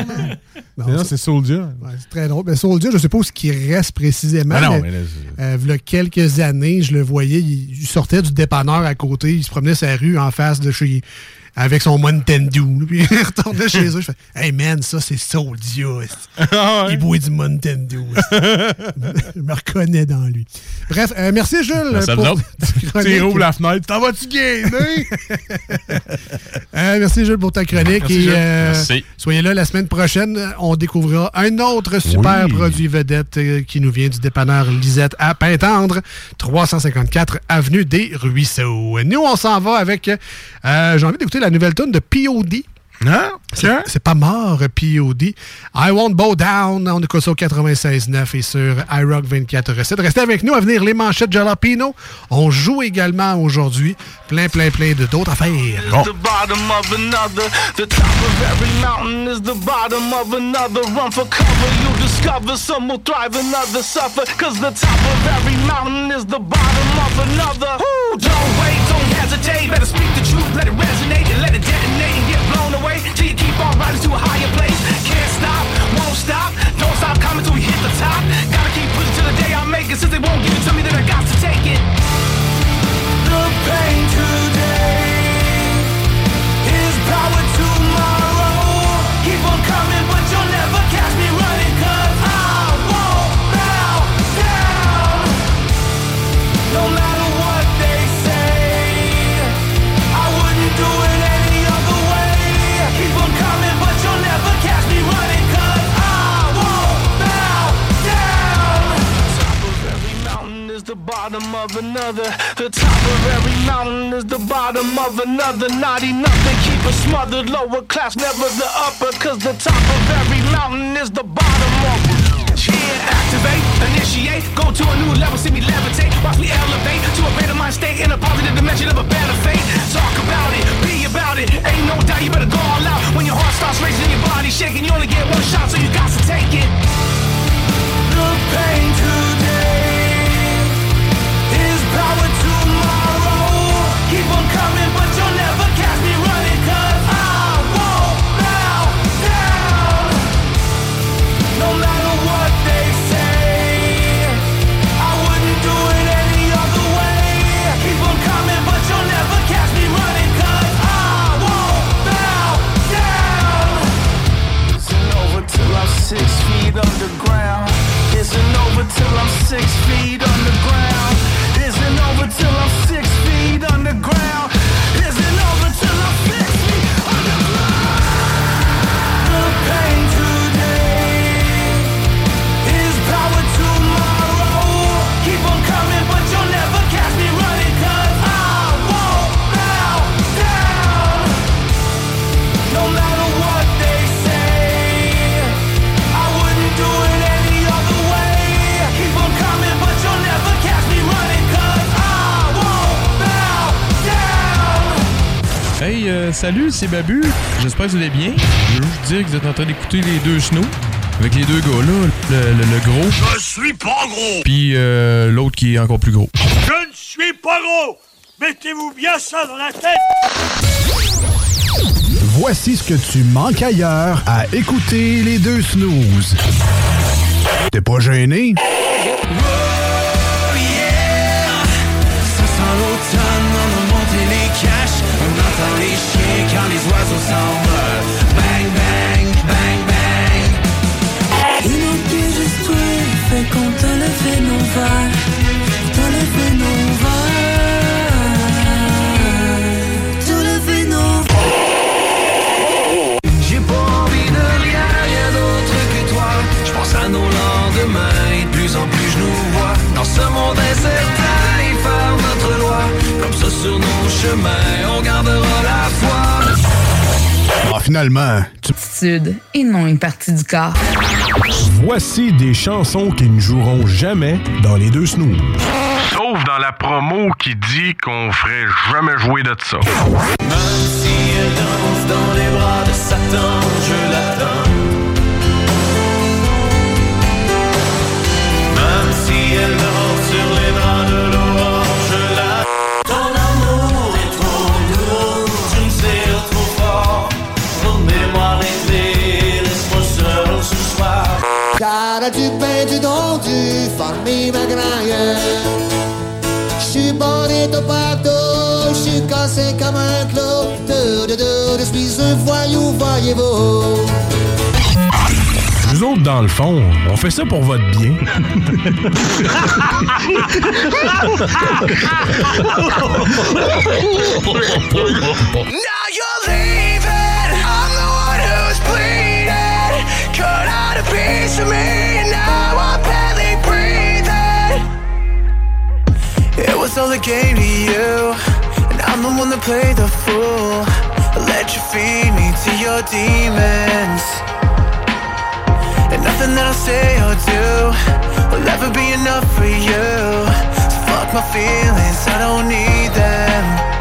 Non,
Non,
ça-
c'est Soldier.
Ouais, c'est très drôle. Mais Soldier, je sais pas où ce qui reste précisément.
Ben non,
mais,
mais là,
euh, v'là quelques années, je le voyais, il, il sortait du dépanneur à côté, il se promenait sa rue en face de chez avec son Mountain *laughs* Puis il retournait chez eux. Je fais Hey man, ça c'est Soldier. *laughs*
Ah
Il boit du Mountain Dew. je me reconnais dans lui. Bref, euh, merci Jules.
Merci
pour. *laughs*
Tu ouvres la fenêtre. T'en vas-tu gainer?
Euh, merci Jules pour ta chronique.
Merci,
et, euh,
Merci.
Soyez là la semaine prochaine. On découvrira un autre super
Oui.
produit vedette qui nous vient du dépanneur Lisette à Pintendre, 354 Avenue des Ruisseaux. Nous, on s'en va avec. J'ai envie d'écouter la nouvelle tune de POD.
Hein?
C'est c'est pas mort, POD. I Won't Bow Down. On écoute ça au 96.9 et sur iRock 24 recettes. Restez avec nous à venir les manchettes Jalapino. On joue également aujourd'hui plein, plein, plein de d'autres affaires.
Bon.
The bottom of another, the top of every mountain is the bottom of another. Run for cover, you discover some will thrive and others suffer. Cause the top of every mountain is the bottom of another. Woo! Don't wait, don't hesitate. Better speak the truth, let it resonate to a higher place. Can't stop, won't stop, don't stop coming till we hit the top. Gotta keep pushing till the day I make it. Since they won't give it to me, then I got to bottom of another. The top of every mountain is the bottom of another. Not enough to keep us smothered. Lower class, never the upper. Cause the top of every mountain is the bottom of it. Yeah, activate, initiate. Go to a new level, see me levitate. Watch me elevate to a greater mind state in a positive dimension of a better fate. Talk about it, be about it. Ain't no doubt you better go all out. When your heart starts racing, your body shaking, you only get one shot, so you got to take it. The pain underground. Isn't over till I'm six feet
salut, c'est Babu. J'espère que vous allez bien. Je veux juste dire que vous êtes en train d'écouter les deux snows. Avec les deux gars là, le, le- le gros.
Je suis pas gros
Puis euh, l'autre qui est encore plus gros.
Je ne suis pas gros Mettez-vous bien ça dans la tête
Voici ce que tu manques ailleurs à écouter les deux snooze. T'es pas gêné?
Quand les oiseaux s'envolent. Bang, bang, bang, bang.
Et nos pieds juste toi, fait qu'on te levé nos verres, te levé nos verres, te levé nos
J'ai pas envie de rien, rien d'autre que toi. Je pense à nos lendemains et de plus en plus je nous vois. Dans ce monde incertain et faire notre loi. Comme ça sur nos chemins, on gardera la foi
Ah, finalement, tu...
Attitude et non une partie du corps.
Voici des chansons qui ne joueront jamais dans les deux snooze.
Sauf dans la promo qui dit qu'on ferait jamais jouer de ça.
Même si elle danse dans les bras de Satan,
Du pain, du don, du farmi ma graille. J'suis bonito partout, j'suis cassé comme un clou. De, de, de, je suis un voyou, voyez-vous.
Nous autres, dans le fond, on fait ça pour votre bien.
Now you're leaving. I'm the one who's bleeding. Cut out a piece of me, All a game to you, and I'm the one that played the fool. I let you feed me to your demons. And nothing that I say or do will ever be enough for you. So fuck my feelings, I don't need them.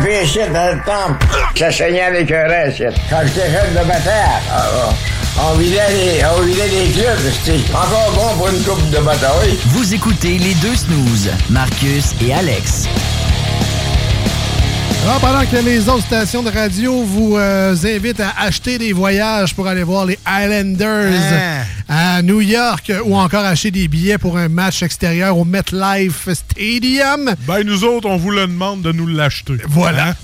Fait pécher dans le temple. Ça saignait avec un reste. Quand j'étais jeune de bataille, ah, ah, on vidait les, on vidait les clubs. C'était encore bon pour une coupe de bataille.
Vous écoutez les deux snooze, Marcus et Alex.
Ah, pendant que les autres stations de radio vous euh, invitent à acheter des voyages pour aller voir les Islanders à New York ou encore acheter des billets pour un match extérieur au MetLife Stadium.
Ben, nous autres, on vous le demande de nous l'acheter.
Voilà.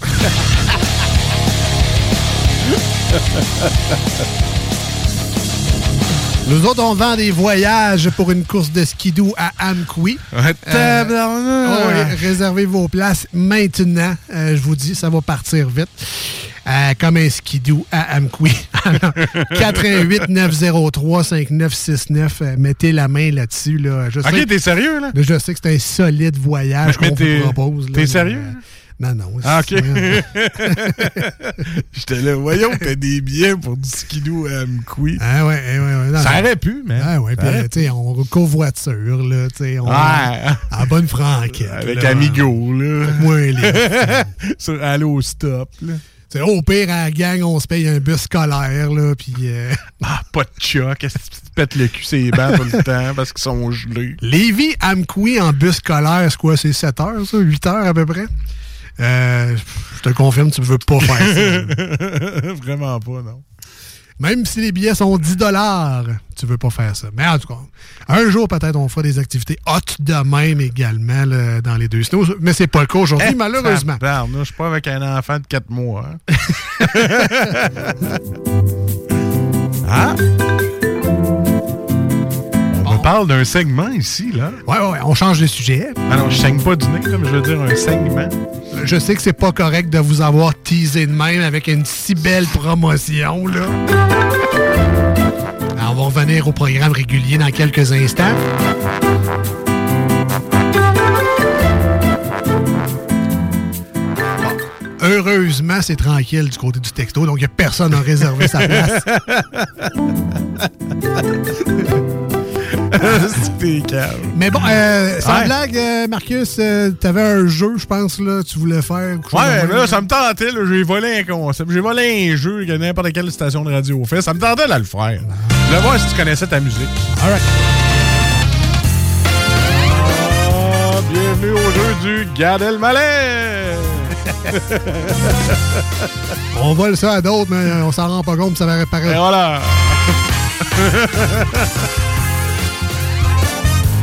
*laughs* Nous autres, on vend des voyages pour une course de skidoo à Amqui.
Ouais,
oui, réservez vos places maintenant. Euh, je vous dis, ça va partir vite. Euh, comme un skidoo à Amqui. 88 903 5969. Euh, mettez la main là-dessus. Là. Je
Ok, t'es sérieux, là?
Je sais que c'est un solide voyage qu'on vous propose.
t'es sérieux,
euh,
là?
Non, non.
Ah, ok. *laughs* J'étais là, voyons, t'as des billets pour du skidoo à Amqui.
Ah ouais, ouais, ouais, non,
Ça aurait pu, mais.
Ah ouais, puis euh, tu sais, on covoiture, là, tu sais, on
Ouais.
en bonne franquette.
Avec
là.
Amigo, là.
Moins. *laughs*
Sur Allo Stop, là.
Tu sais, au pire, à la gang, on se paye un bus scolaire, là, puis... euh, *laughs*
Ah, pas de choc. Qu'est-ce que tu te pètes le cul ces bancs tout le temps parce qu'ils sont gelés?
Lévis, Amqui en bus scolaire, c'est quoi? C'est 7 heures, ça? 8 heures à peu près? Euh, je te confirme, tu ne veux pas faire ça. *laughs*
Vraiment pas, non.
Même si les billets sont 10 tu veux pas faire ça. Mais en tout cas, un jour, peut-être, on fera des activités hot de même également là, dans les deux snows. Mais c'est pas le cas aujourd'hui,
Eh,
malheureusement.
tabarnouche, Je suis pas avec un enfant de 4 mois. hein. *laughs* ah! Parle d'un segment ici, là.
Ouais, ouais, on change de sujet.
Alors, je saigne pas du nez, là, mais je veux dire un segment.
Je sais que c'est pas correct de vous avoir teasé de même avec une si belle promotion, là. Alors, on va revenir au programme régulier dans quelques instants. Heureusement, c'est tranquille du côté du texto, donc il n'y a personne à réserver sa place. *laughs* *laughs* Mais bon, euh, sans
Ouais.
blague, euh, Marcus, euh, t'avais un jeu, je pense, là, tu voulais faire.
Ouais, mais là, ça me tentait, là, j'ai volé un concept. J'ai volé un jeu que n'importe quelle station de radio fait. Ça me tentait de le faire. Je voulais voir si tu connaissais ta musique.
All right.
Ah, bienvenue au jeu du Gad Elmaleh! *laughs*
On vole ça à d'autres, mais on s'en rend pas compte, ça va réparer.
Et voilà! *laughs*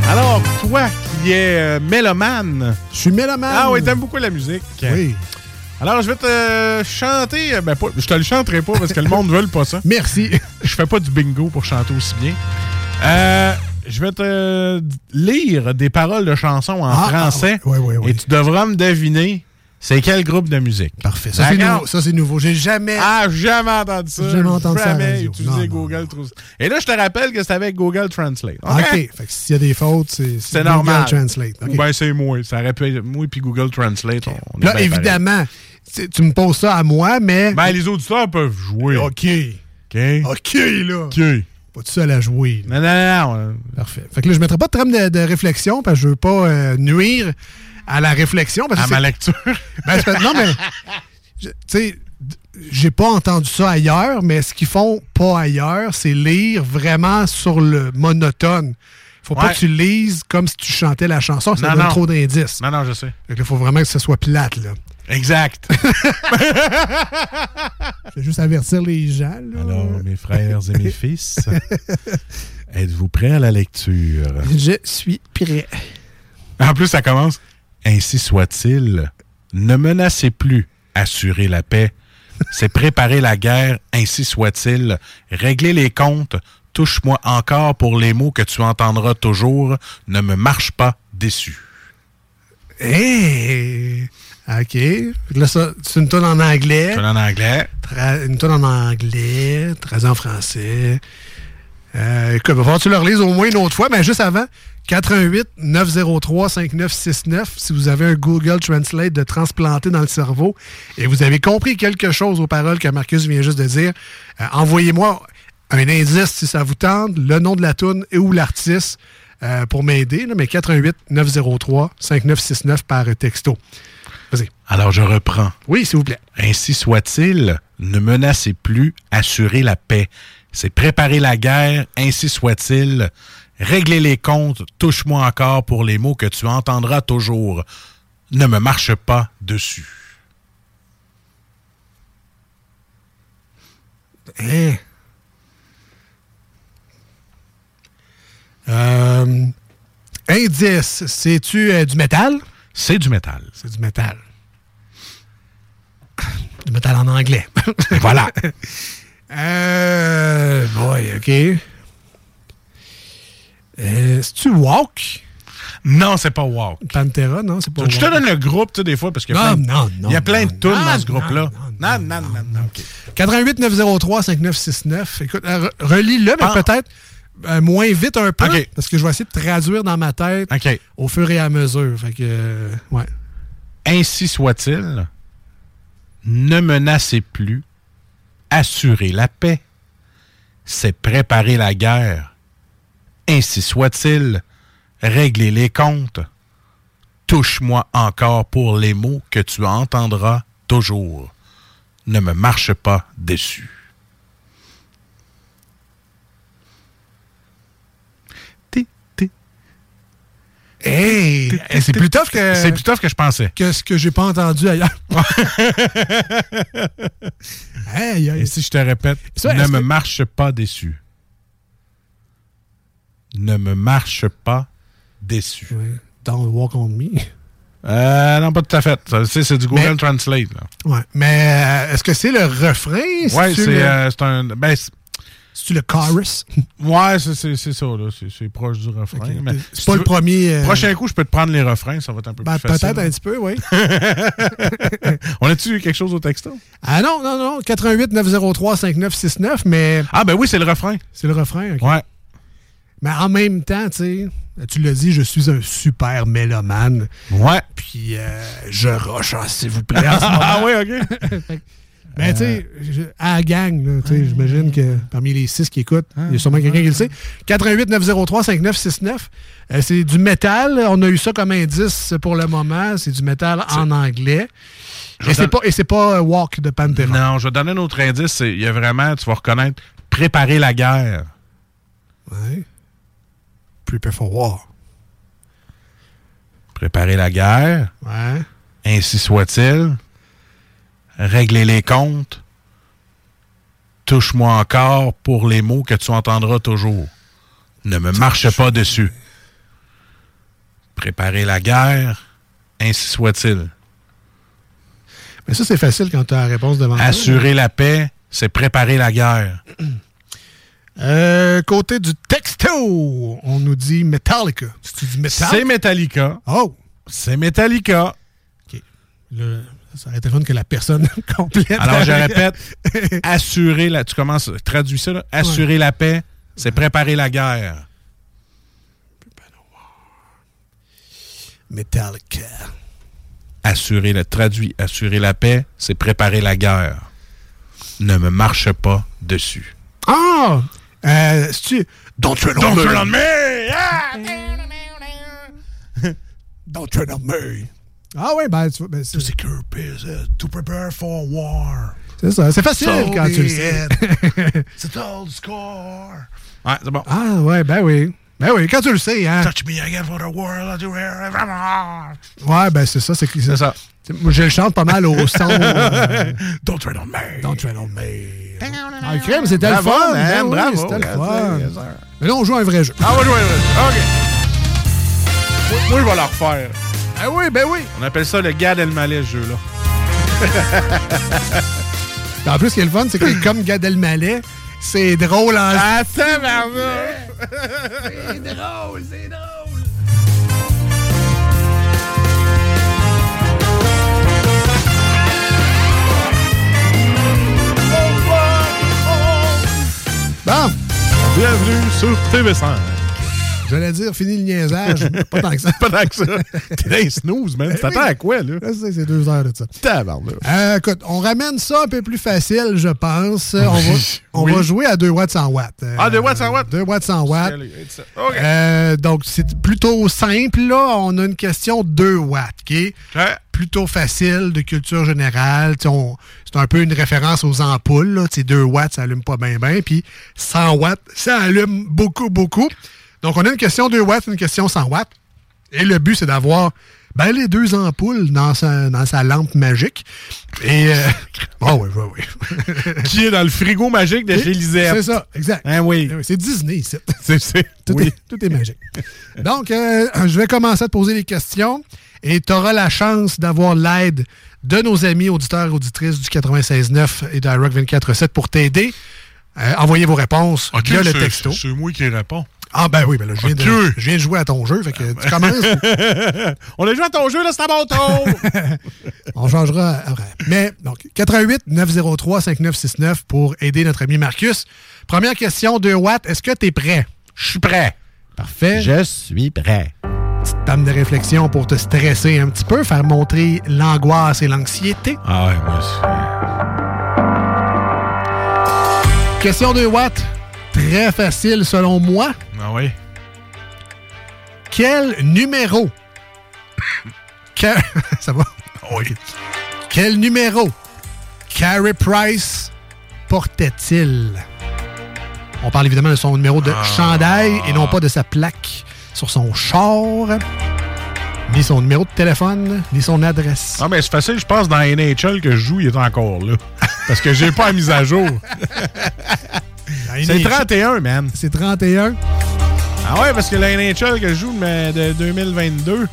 Alors, toi qui es euh, mélomane.
Je suis mélomane.
Ah oui, t'aimes beaucoup la musique.
Oui.
Alors, je vais te chanter. euh, Ben, pas, je te le chanterai pas parce que le monde ne veut pas ça.
Merci. *laughs*
Je fais pas du bingo pour chanter aussi bien. Euh, je vais te lire des paroles de chansons en
Ah,
français.
ah, oui, oui, oui.
Et tu devras me deviner c'est quel groupe de musique?
Parfait. Ça, c'est nouveau. Ça, c'est nouveau. J'ai jamais.
Ah, jamais entendu ça.
Jamais entendu ça à la
Jamais utilisé
Non,
Google Trans- Et là, je te rappelle que c'est avec Google Translate.
OK? Fait que s'il y a des fautes, c'est
C'est
Google
normal.
Translate. OK.
Ou ben c'est moi. Ça aurait pu être moi puis Google Translate. on
Là, évidemment, tu me poses ça à moi, mais.
Ben, les auditeurs peuvent jouer.
OK.
OK.
OK, là.
OK.
Pas tout seul à jouer. là.
Non, non, non. non.
Parfait. Fait que là, je mettrai pas de trame de, de réflexion parce que je veux pas euh, nuire à la réflexion. Parce
À ma lecture. *laughs*
Ben, non, mais. Tu sais, j'ai pas entendu ça ailleurs, mais ce qu'ils font pas ailleurs, c'est lire vraiment sur le monotone. Faut pas que tu lises comme si tu chantais la chanson, ça
Non,
donne
non.
trop d'indices.
Non, non, je sais.
Là, faut vraiment que ce soit plate, là.
Exact. *laughs*
Je vais juste avertir les gens, là.
Alors, mes frères et mes fils, *laughs* êtes-vous prêts à la lecture?
Je suis prêt.
En plus, ça commence. Ainsi soit-il, ne menacez plus, assurez la paix. C'est préparer la guerre, ainsi soit-il. Régler les comptes, Touche-moi encore pour les mots que tu entendras toujours. Ne me marche pas déçu.
Hey! OK. Fait que Là, ça, c'est une tonne en anglais.
Une en anglais.
Une tonne en anglais, traduit en français. Euh, écoute, va falloir que tu le relises au moins une autre fois, mais juste avant, 88 903 5969, si vous avez un Google Translate de transplanter dans le cerveau et vous avez compris quelque chose aux paroles que Marcus vient juste de dire, euh, envoyez-moi un indice si ça vous tente, le nom de la tune et ou l'artiste euh, pour m'aider, mais 88 903 5969 par texto. Vas-y.
Alors je reprends.
Oui, s'il vous plaît.
Ainsi soit-il, ne menacez plus, assurez la paix. C'est préparer la guerre, ainsi soit-il. Régler les comptes, touche-moi encore pour les mots que tu entendras toujours. Ne me marche pas dessus.
Hein? Euh, indice, c'est-tu euh, du métal?
C'est du métal.
C'est du métal. Du métal en anglais.
Voilà. *laughs*
euh, boy, OK. Euh, c'est-tu Walk?
Non, c'est pas Walk.
Pantera, non, c'est pas
Je te donne le groupe, tu sais, des fois, parce
Non, non, non,
il y a plein de tunes dans ce groupe-là.
non,
Non, non, non, non. OK.
88 903 5969. Écoute, euh, re- relis-le, mais
Ah.
peut-être euh, moins vite un peu, parce que je vais essayer de traduire dans ma tête au fur et à mesure. Fait que, euh, ouais.
Ainsi soit-il, ne menacez plus, assurez la paix. C'est préparer la guerre. Ainsi soit-il, régler les comptes. Touche-moi encore pour les mots que tu entendras toujours. Ne me marche pas dessus.
Hey! hey, c'est plus tough que.
C'est plus tough que je pensais.
que ce que j'ai pas entendu ailleurs. *laughs* hey, hey.
Et si je te répète,
Ça,
ne me
que-
marche pas déçu. Ne me marche pas déçu.
Don't walk on me.
Euh, non, pas tout à fait. C'est c'est du Google
Mais-
Translate. Là.
Ouais. Mais euh, est-ce que c'est le refrain?
Ouais,
C'est-tu
c'est
le-
euh, c'est un. Ben, c'est-
C'est-tu le chorus? *laughs*
ouais, c'est- c'est c'est ça. là. C'est c'est proche du refrain. Mais
C'est
si
pas le
veux-
premier, euh,
Prochain coup, je peux te prendre les refrains. Ça va être un peu
Ben,
plus facile.
peut-être un petit peu, oui. *laughs*
On a-tu quelque chose au texto?
Ah non, non, non. 88 903 5969, mais.
Ah, ben oui, c'est le refrain.
C'est le refrain, OK.
Ouais.
Mais en même temps, tu sais, tu l'as dit, je suis un super mélomane.
Ouais.
Puis euh, je rush, ah, s'il vous plaît. *laughs*
Ah oui, OK.
Mais *laughs* tu sais, je- à la gang, tu sais, j'imagine que parmi les six qui écoutent, il y a sûrement quelqu'un qui le sait. 88 903 5969, euh, c'est du métal. On a eu ça comme indice pour le moment. C'est du métal en anglais.
Je
Et c'est pas, et pas euh, Walk de Pantera.
Non, je vais donner un autre indice. Il y a vraiment, tu vas reconnaître, préparer la guerre.
Ouais. Prepare for War.
Préparer la guerre.
Ouais.
Ainsi soit-il. Régler les comptes. Touche-moi encore pour les mots que tu entendras toujours. Ne me marche pas dessus. Préparer la guerre. Ainsi soit-il.
Mais ça, c'est facile quand tu as la réponse devant toi.
Assurer la paix, c'est préparer la guerre.
Euh, côté du texto, on nous dit Metallica. C'est du métal?
C'est Metallica.
Oh!
C'est Metallica.
Là, ça aurait été fun que la personne *laughs* complète.
Alors, je répète, *laughs* assurer la... Tu commences, traduis ça, là. Assurer la paix, c'est préparer la guerre.
Metallica.
Assurer la... Traduit, assurer la paix, c'est préparer la guerre. Ne me marche pas dessus.
Ah! Euh. Don't tread on
Don't on me! *laughs*
Don't tread on me. Ah ouais, ben, tu vois, ben, c'est
secure peace, uh, to prepare for war.
c'est ça. C'est facile
So
quand tu le sais.
C'est *laughs* the score. Ouais, c'est bon.
ah ouais, ben oui. Ben oui, quand tu le sais, hein.
Touch me again for the world to hear evermore.
Ouais, ben c'est ça. C'est
C'est ça.
Moi, je le chante pas mal au son. *laughs* euh,
Don't tread on me.
Don't tread on me. Ah, crème, c'était le fun. Ben oui,
bravo.
C'était le fun.
sir.
Mais là, on joue à un vrai jeu.
Ah, on va jouer. OK. Moi, moi, je vais la refaire.
Ah oui, ben oui.
On appelle ça le Gad Elmaleh, ce jeu-là. *laughs*
En plus, ce qui est le fun, c'est que comme Gad Elmaleh, C'est drôle en
Ah, tabarnak! *laughs*
C'est drôle, c'est drôle.
Bienvenue sur TV5.
J'allais dire, fini le niaisage. *laughs* Pas tant que ça.
Pas tant que ça. *laughs* T'es snooze, man. T'attends à quoi, là?
C'est deux heures de ça.
Tabarnak.
Euh, écoute, on ramène ça un peu plus facile, je pense. On, va, on
Oui.
va jouer à 2 watts 100 watts. Euh,
Ah, 2 watts 100 watts?
2 watts 100 watts. Euh, donc, c'est plutôt simple. Là, on a une question 2 watts, OK? Plutôt facile, de culture générale. C'est un peu une référence aux ampoules. Là. Tu sais, 2 watts, ça allume pas bien, bien. Puis 100 watts, ça allume beaucoup, beaucoup. Donc, on a une question 2 watts, une question 100 watts. Et le but, c'est d'avoir ben, les deux ampoules dans sa, dans sa lampe magique. Et. Euh... Oh, *laughs* oui, oui, oui.
Qui est dans le frigo magique de chez Lisette.
C'est ça, exact.
Hein, oui.
C'est Disney, ici. *laughs*
C'est, c'est, *laughs*
Tout,
oui.
est, tout est magique. Donc, euh, je vais commencer à te poser les questions et tu auras la chance d'avoir l'aide de nos amis auditeurs et auditrices du 96.9 et de Rock 24.7 pour t'aider. Euh, envoyez vos réponses via le texto.
C'est moi qui réponds.
Ah ben oui, ben là, je viens, de,
OK.
je viens de jouer à ton jeu, fait que tu *laughs* commences.
On a joué à ton jeu, là, c'est à mon tour. *laughs*
On changera après. Mais, donc, 88 903 5969 pour aider notre ami Marcus. Première question, 2 watts. Est-ce que tu es prêt?
Je suis prêt.
Parfait.
Je suis prêt.
Petite table de réflexion pour te stresser un petit peu, faire montrer l'angoisse et l'anxiété.
Ah ouais, moi aussi.
Question 2 watts. Très facile selon moi.
Ah oui.
Quel numéro? *laughs* Ça va?
Oui.
Quel numéro Carey Price portait-il? On parle évidemment de son numéro de
Ah.
chandail et non pas de sa plaque sur son char, ni son numéro de téléphone, ni son adresse.
Ah, mais c'est facile, je pense, dans NHL que je joue, il est encore là. Parce que j'ai pas la mise à jour. *laughs* C'est 31, man.
C'est 31.
Ah ouais, parce que la NHL que je joue mais de 2022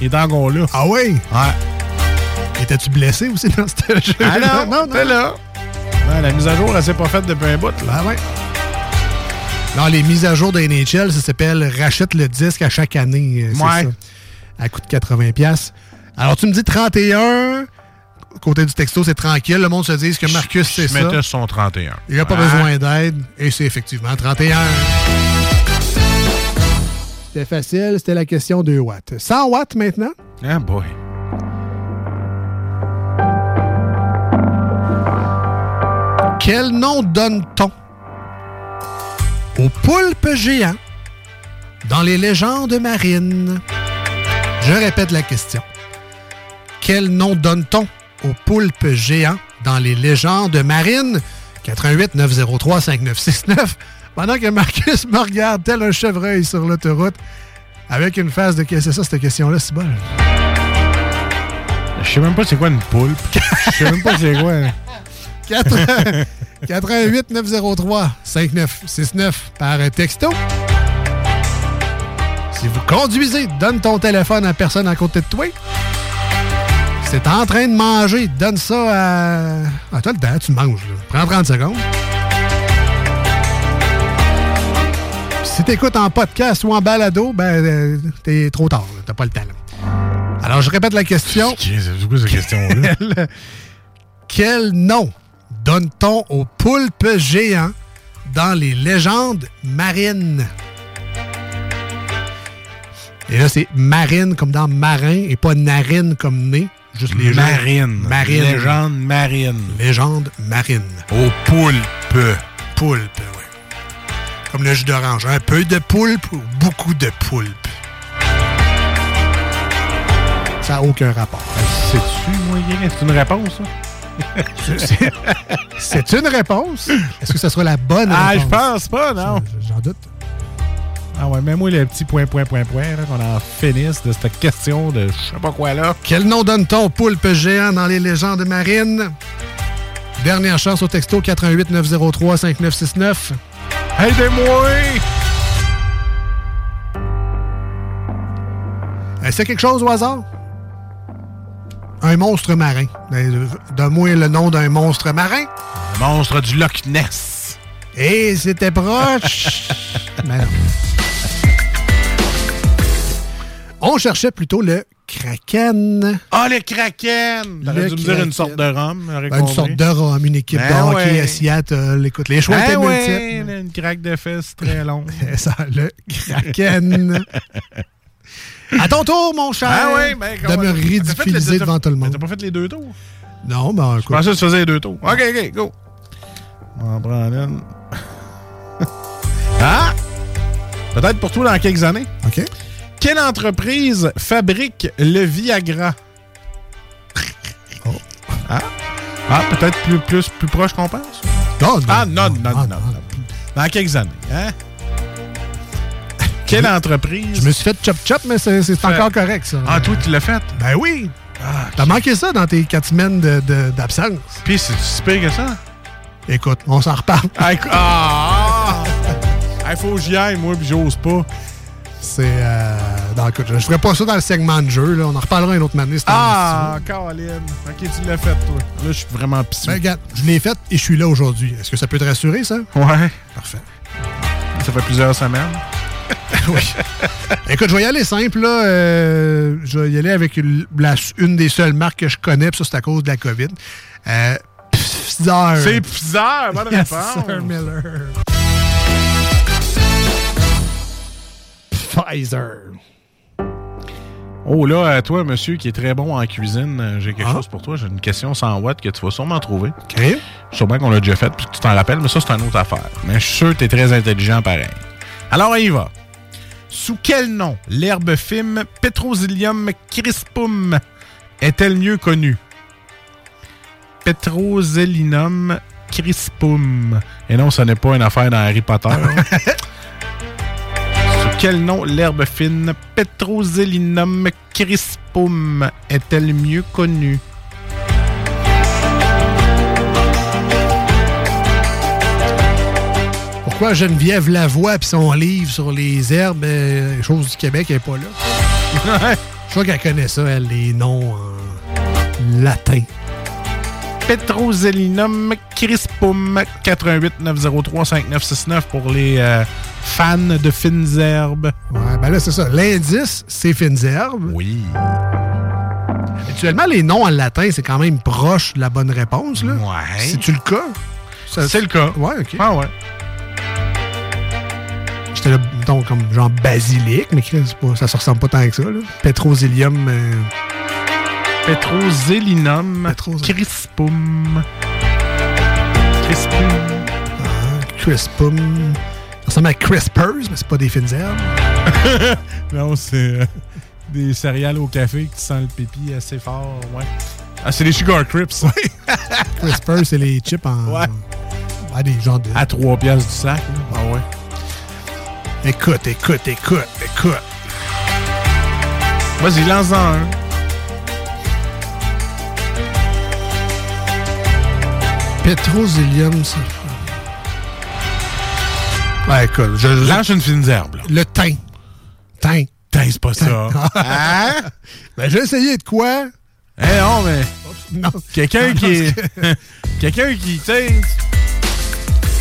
il est encore là.
Ah oui?
Ouais.
Étais-tu blessé aussi dans ce jeu?
Ah non, t'es là. Ouais, la mise à jour, elle s'est pas faite depuis un bout. Là.
Ah ouais. Non, les mises à jour de NHL, ça s'appelle rachète le disque à chaque année. euh,
Ouais.
ça. À coût de 80$. piastres. Alors, tu me dis 31. Côté du texto, c'est tranquille. Le monde se dit que Marcus, c'est ça.
son 31.
Il n'a pas
Ouais.
besoin d'aide. Et c'est effectivement 31. C'était facile. C'était la question 2 watts. 100 watts maintenant?
Ah boy.
Quel nom donne-t-on au poulpe géant dans les légendes marines? Je répète la question. Quel nom donne-t-on au poulpe géant dans les légendes marines? 88 903 5969. Pendant que Marcus me regarde tel un chevreuil sur l'autoroute avec une face de c'est ça cette question-là, c'est bon.
Je sais même pas c'est quoi une poulpe. *laughs* Je sais même pas c'est quoi.
4- 88 903 5969 par texto. Si vous conduisez, donne ton téléphone à personne à côté de toi. T'es en train de manger, donne ça à. Ah, toi, le temps, tu manges. Là. Prends 30 secondes. Si t'écoutes en podcast ou en balado, ben, euh, t'es trop tard. T'as pas le temps. là. Alors, je répète la question.
C'est quoi cette question-là? *laughs*
Quel, quel nom donne-t-on au poulpe géant dans les légendes marines? Et là, c'est marine comme dans marin et pas narine comme nez. Juste les gens-
Marine.
Marine.
Légende marine.
Légende marine.
Au poulpe.
Poulpe, oui. Comme le jus d'orange. Un peu de poulpe ou beaucoup de poulpe? Ça n'a aucun rapport.
C'est-tu moyen? C'est une réponse, ça?
C'est- une réponse. Est-ce que ce sera la bonne
Ah, je
réponse?
pense pas, non.
J'en doute.
Ah ouais, mets-moi le petit point, point, point, point, là, qu'on en finisse de cette question de je sais pas quoi là.
Quel nom donne-t-on au poulpe géant dans les légendes marines? Dernière chance au texto 88 903 5969.
Aidez-moi!
Est-ce quelque chose au hasard? Un monstre marin. Ben, Donne-moi le nom d'un monstre marin.
Le monstre du Loch Ness.
Et c'était proche. Mais *laughs* non. On cherchait plutôt le Kraken.
Ah, le Kraken! T'aurais dû me dire une sorte de rhum.
Ben, une sorte de rhum, une équipe
Ben
de hockey
ouais.
à Seattle. Écoute, les choix
Ben
étaient
ouais,
multiples.
une craque de fesses très longue. *laughs*
C'est ça, le Kraken. à ton tour, mon cher,
Ah ouais, ben,
de me ridiculiser devant tout le monde.
T'as pas fait les deux tours?
Non, ben
Je
écoute.
pensais que tu faisais les deux tours. OK, OK, go. On va en prendre une. Ah! Peut-être pour toi dans quelques années.
OK.
Quelle entreprise fabrique le Viagra? Ah? Ah, peut-être plus, plus, plus proche qu'on pense?
Non, non.
Ah, non, non, non, non. Dans quelques années, hein? Quelle entreprise?
Je me suis fait chop-chop, mais c'est c'est encore correct, ça.
Ah, toi, tu l'as fait?
Ben oui. T'as manqué ça dans tes quatre semaines de- de- d'absence.
Puis, c'est si pire que ça?
Écoute, on s'en reparle.
Ah! ah! Il faut que j'y aille, moi, puis j'ose pas.
C'est. Euh, non, écoute, je ferai pas ça dans le segment de jeu. Là. On en reparlera une autre manière.
Ah, Caroline. Ok, tu l'as fait, toi. Là, je suis vraiment pissé.
Ben, regarde, je l'ai faite et je suis là aujourd'hui. Est-ce que ça peut te rassurer, ça?
Ouais.
Parfait.
Ça fait plusieurs semaines. *laughs*
oui. Écoute, je vais y aller simple. Là. Euh, je vais y aller avec une, la- une des seules marques que je connais, puis ça, c'est à cause de la COVID. Euh, Pfizer.
C'est Pfizer, bonne
Yes,
réponse.
sir, Miller. Pfizer.
Oh là, à toi, monsieur, qui est très bon en cuisine, euh, j'ai quelque
Ah.
chose pour toi. J'ai une question sans watts que tu vas sûrement trouver.
OK.
Sûrement qu'on l'a déjà faite, puis que tu t'en rappelles, mais ça, c'est une autre affaire. Mais je suis sûr que tu es très intelligent pareil. Alors, on y va. Sous quel nom l'herbe fime Petrosilium crispum est-elle mieux connue? Petroselinum crispum. Et non, ce n'est pas une affaire dans Harry Potter. *laughs* Quel nom l'herbe fine Petroselinum crispum est-elle mieux connue?
Pourquoi Geneviève Lavoie puis son livre sur les herbes, euh, choses du Québec, elle n'est pas là? *laughs* Je crois qu'elle connaît ça, elle, les noms en latin.
Petroselinum crispum 88 903 5969 pour les euh, fans de fines herbes.
Ouais, ben là, c'est ça. L'indice, c'est fines herbes.
Oui.
Actuellement, les noms en latin, c'est quand même proche de la bonne réponse. Là.
Ouais.
C'est-tu le cas?
C'est le cas.
Ouais, OK.
Ah ouais.
J'étais là, mettons, comme genre basilic, mais ça se ressemble pas tant que ça. Là. Petrosilium. euh,
Petroselinum crispum. Crispum.
crispum. Ça ressemble à crispers, mais c'est pas des fines herbes. *laughs*
non, c'est euh, des céréales au café qui sent le pipi assez fort. Ouais. Ah, c'est les Sugar Crips. *laughs*
crispers, c'est les chips en.
Ouais.
Ah, des genres de.
À 3 piastres du sac. là. Ah ouais.
Écoute, écoute, écoute, écoute.
Vas-y, lance-en un.
Petrosilium, ça. Ouais, écoute, je.
Lâche une fine herbe. là.
Le thym. Thym.
Thym, c'est pas ça. hein? *laughs*
Ben, j'ai essayé de quoi?
Eh non, mais.
Non.
Quelqu'un qui *laughs* Quelqu'un qui, tu sais.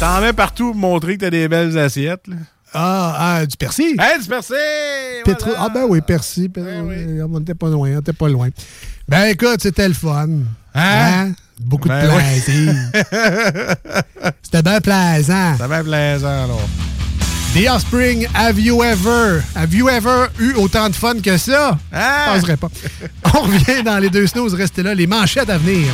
T'en mets partout pour montrer que t'as des belles assiettes. Là.
Ah, ah, du persil.
Hey, du persil!
Pétro- Ah ben oui, persil. per- On n'était pas loin, on était pas loin. Ben écoute, c'était le fun. Hein? Beaucoup
Ben
de
oui.
plaisir. c'était bien plaisant.
Va être plaisant, alors.
The Offspring, have you ever, have you ever eu autant de fun que ça?
Hein?
Je penserais pas. On revient dans les deux snows, restez là, les manchettes à venir.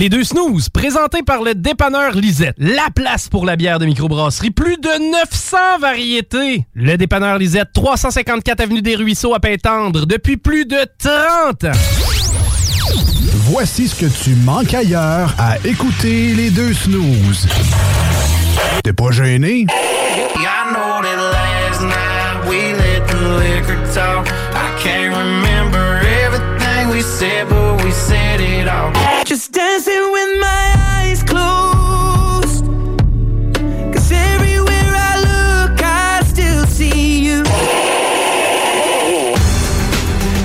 Les deux snooze, présentés par le dépanneur Lisette. La place pour la bière de microbrasserie. Plus de 900 variétés. Le dépanneur Lisette, 354 Avenue des Ruisseaux à Pintendre, depuis plus de 30 ans.
Voici ce que tu manques ailleurs à écouter les deux snooze. T'es pas gêné?
I know that last night we let the liquor talk. I can't remember everything we said, but Just dancing with my eyes closed. Cause everywhere I look, I still see you.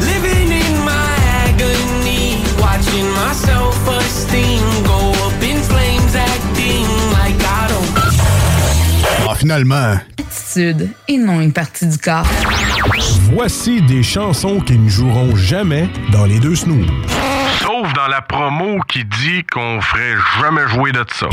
Living in my agony, watching my self esteem go up in flames, acting like I don't.
Ah, finalement.
Attitude et non une partie du corps.
Voici des chansons qui ne joueront jamais dans les deux snooze.
Sauf dans la promo qui dit qu'on ferait jamais jouer de ça.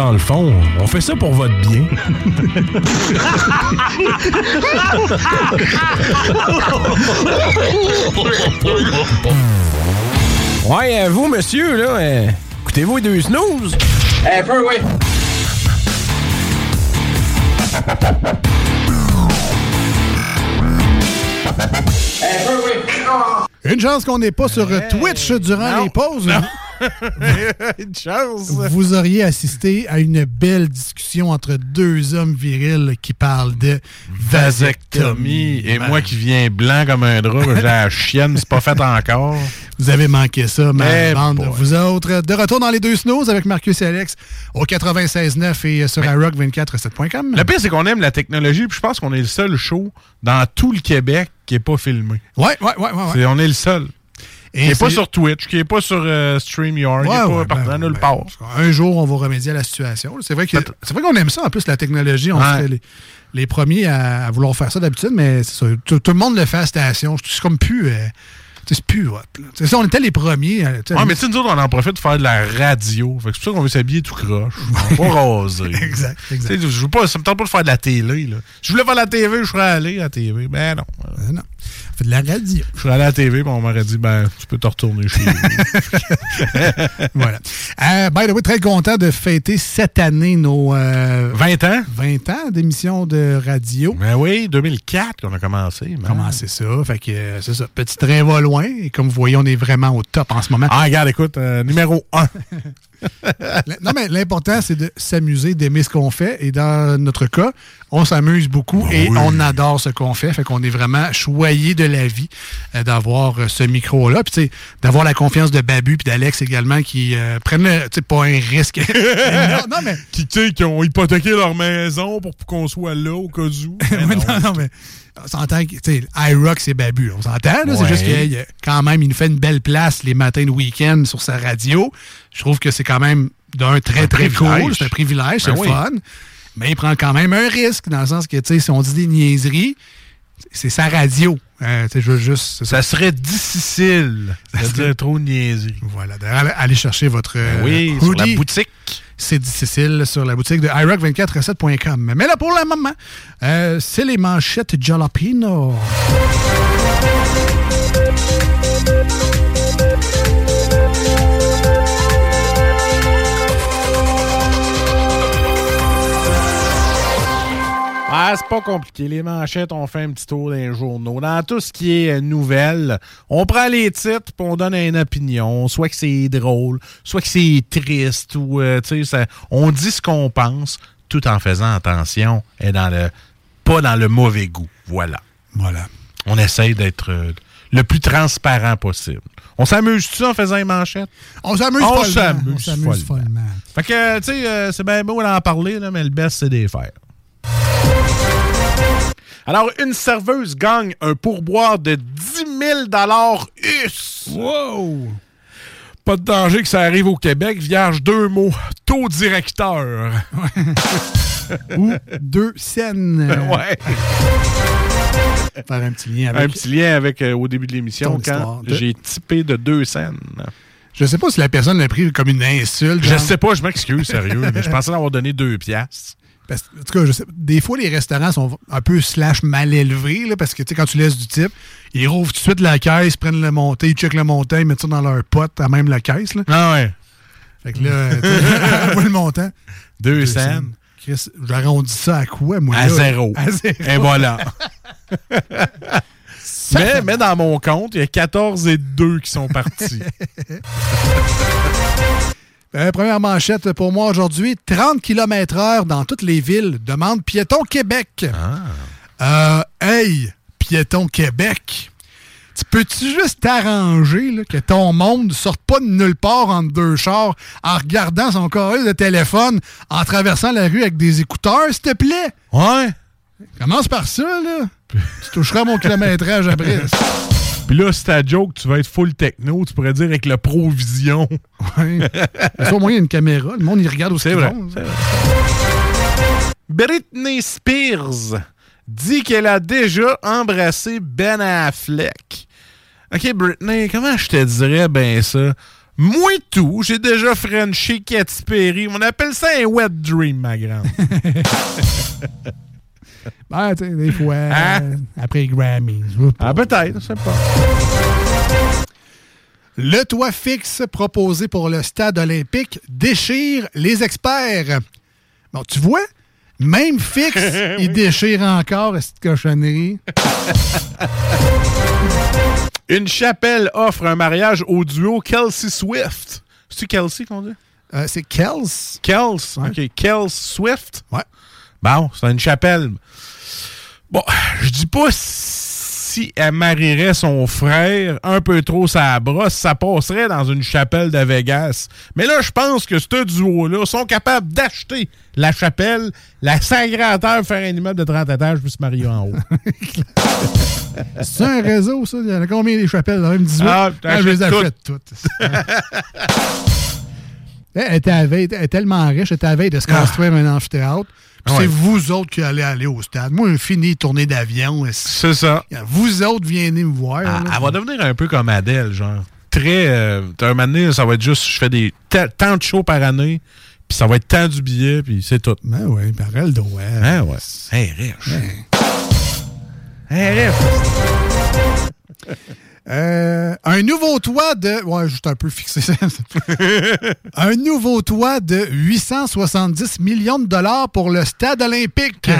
Dans le fond, on fait ça pour votre bien.
Ouais, euh, vous, monsieur, là, euh, écoutez-vous les deux snooze?
Un peu, oui. Un peu, oui.
Une chance qu'on n'est pas sur Twitch durant les pauses. *laughs*
Une chance.
Vous auriez assisté à une belle discussion entre deux hommes virils qui parlent de
Vasectomie. Et moi qui viens blanc comme un drap, j'ai la chienne, c'est pas fait encore.
Vous avez manqué ça, ma
Eh
bande.
boy.
Vous autres, de retour dans les deux snows avec Marcus et Alex au 96.9 et sur iRock247.com.
Le pire, c'est qu'on aime la technologie, puis je pense qu'on est le seul show dans tout le Québec qui n'est pas filmé.
Ouais, ouais, ouais, ouais.
on est le seul.
Et
qui n'est pas sur Twitch, qui n'est pas sur euh, StreamYard, qui
Ouais,
n'est pas
ouais, ben,
nulle
ben,
part.
Un jour, on va remédier à la situation. C'est vrai qu'on aime ça. En plus, la technologie, on
Ouais.
serait les, les premiers à, à vouloir faire ça d'habitude, mais ça. Tout, tout le monde le fait à la station. C'est comme plus. euh, c'est plus hot. ça, on était les premiers. euh,
Ouais, mais tu sais, nous autres, on en profite de faire de la radio. C'est pour ça qu'on veut s'habiller tout croche. On va pas *laughs* raser.
Exact, exact.
Je veux pas, ça me tente pas de faire de la télé. Là. Je voulais faire de la TV, je serais allé à la TV. Ben non.
non. On fait de la radio.
Je serais allé à la TV, puis on m'aurait dit, ben, tu peux te retourner chez vous. *laughs*
voilà. Euh, by the way, très content de fêter cette année nos.
20 ans?
20 ans d'émission de radio.
Ben oui, 2004 qu'on a commencé. man.
Commencé ça? Fait que euh, c'est ça. Petit train va loin. Et comme vous voyez, on est vraiment au top en ce moment.
Ah, regarde, écoute, euh, numéro 1. *laughs*
non, mais l'important, c'est de s'amuser, d'aimer ce qu'on fait. Et dans notre cas, on s'amuse beaucoup et on adore ce qu'on fait. Fait qu'on est vraiment choyé de la vie euh, d'avoir euh, ce micro-là. Puis, d'avoir la confiance de Babu puis d'Alex également qui euh, prennent, tu sais, pas un risque. *laughs* non, non, mais.
Qui, tu sais, qui ont hypothéqué leur maison pour qu'on soit là au cas où. *laughs*
Ouais, non, non, mais on s'entend que, tu sais, iRock, c'est Babu. On s'entend, là. C'est
Ouais.
juste qu'il y a- quand même, il nous fait une belle place les matins de week-end sur sa radio. Je trouve que c'est quand même d'un très,
Un
très
privilège.
cool. C'est un privilège, c'est
Ben oui.
fun. Mais il prend quand même un risque, dans le sens que, tu sais, si on dit des niaiseries, c'est sa radio. Euh, je veux juste.
Ça serait difficile de dire trop de niaiseries.
Voilà. D'ailleurs, allez chercher votre euh,
oui, sur la boutique.
C'est difficile sur la boutique de iRock247.com. Mais là, pour le moment, euh, c'est les manchettes Jalapino.
Ah, c'est pas compliqué. Les manchettes, on fait un petit tour dans les journaux. Dans tout ce qui est euh, nouvelles, on prend les titres puis on donne une opinion. Soit que c'est drôle, soit que c'est triste, ou euh, tu sais, ça- on dit ce qu'on pense tout en faisant attention et dans le pas dans le mauvais goût. Voilà.
Voilà.
On essaye d'être euh, le plus transparent possible. On s'amuse-tu en faisant les manchettes?
On s'amuse
On s'amuse
On s'amuse
follement.
follement.
Fait que, tu sais, euh, c'est bien beau d'en parler, là, mais le best, c'est des faire. Alors, une serveuse gagne un pourboire de 10 000 US.
Wow!
Pas de danger que ça arrive au Québec. Vierge, deux mots. Taux directeur. *laughs*
Ou deux scènes. *laughs*
Ouais.
Faire un petit lien avec.
Un petit lien avec euh, au début de l'émission
Ton
quand
de-
j'ai typé de deux scènes.
Je sais pas si la personne l'a pris comme une insulte.
Je
genre.
sais pas, je m'excuse, sérieux. mais je pensais avoir donné deux piastres.
Parce- en tout cas, je sais, des fois, les restaurants sont un peu slash mal élevés, là, parce que tu sais, quand tu laisses du type, ils rouvrent tout de suite la caisse, prennent le monté, ils checkent le montant, ils mettent ça dans leur pote à même la caisse. Là.
Ah ouais.
Fait que là, vois *laughs* le montant.
Deux scènes.
Chris, j'arrondis ça à quoi, moi?
À
là?
zéro.
À zéro.
Et voilà. mais, mais dans mon compte, il y a 14 et 2 qui sont partis. *laughs*
Euh, première manchette pour moi aujourd'hui 30 km heure dans toutes les villes. Demande Piéton Québec. Euh, hey, Piéton Québec. Tu peux-tu juste t'arranger que ton monde ne sorte pas de nulle part entre deux chars en regardant son carré de téléphone, en traversant la rue avec des écouteurs, s'il te plaît?
Ouais.
Commence par ça, là. tu toucheras mon kilométrage après. *laughs*
Puis là, si ta joke, tu vas être full techno, tu pourrais dire avec le Provision.
Ça, au moins, il y a une caméra. Le monde, il regarde où c'est
vrai,
vont.
c'est vrai. Britney Spears dit qu'elle a déjà embrassé Ben Affleck. OK, Britney, comment je te dirais ben ça? Moi tout, j'ai déjà Frenché Katy Perry. On appelle ça un wet dream, ma grande. *laughs*
Ben, tu sais, des fois,
Hein?
après les Grammys.
ah, peut-être, je sais pas.
Le toit fixe proposé pour le stade olympique déchire les experts. Bon, tu vois, même fixe, *laughs* il déchire encore cette cochonnerie? *laughs*
Une chapelle offre un mariage au duo Kelsey Swift. C'est-tu Kelsey qu'on dit?
Euh, c'est Kels.
Kels. OK. Kels Swift?
Ouais.
Bon, c'est une chapelle. Bon, je dis pas si elle marierait son frère un peu trop sa brosse, ça passerait dans une chapelle de Vegas. Mais là, je pense que ce duo-là sont capables d'acheter la chapelle, la sacrer à terre, faire un immeuble de 30 étages, puis se marier en haut. *laughs*
C'est un réseau, ça? Il y en a combien des chapelles? Dans même 18?
Ah,
Ah, je les achète toutes. *laughs* elle, était à veille- elle est tellement riche, elle était à veille de se construire un amphithéâtre. Puis
Ah ouais.
C'est vous autres qui allez aller au stade. Moi, fini tournée d'avion.
C'est ça.
Vous autres, venez me voir.
Elle,
là.
elle va devenir un peu comme Adèle, genre. Très. Euh, un moment donné, ça va être juste, je fais des ta- tant de shows par année, puis ça va être tant du billet, puis c'est tout.
Ben oui, par elle doit.
Hein, ouais. Hey, riche. Hey, riche. *laughs*
Euh, un nouveau toit de. Ouais, juste un peu fixé ça. *laughs* un nouveau toit de 870 millions de dollars pour le stade olympique.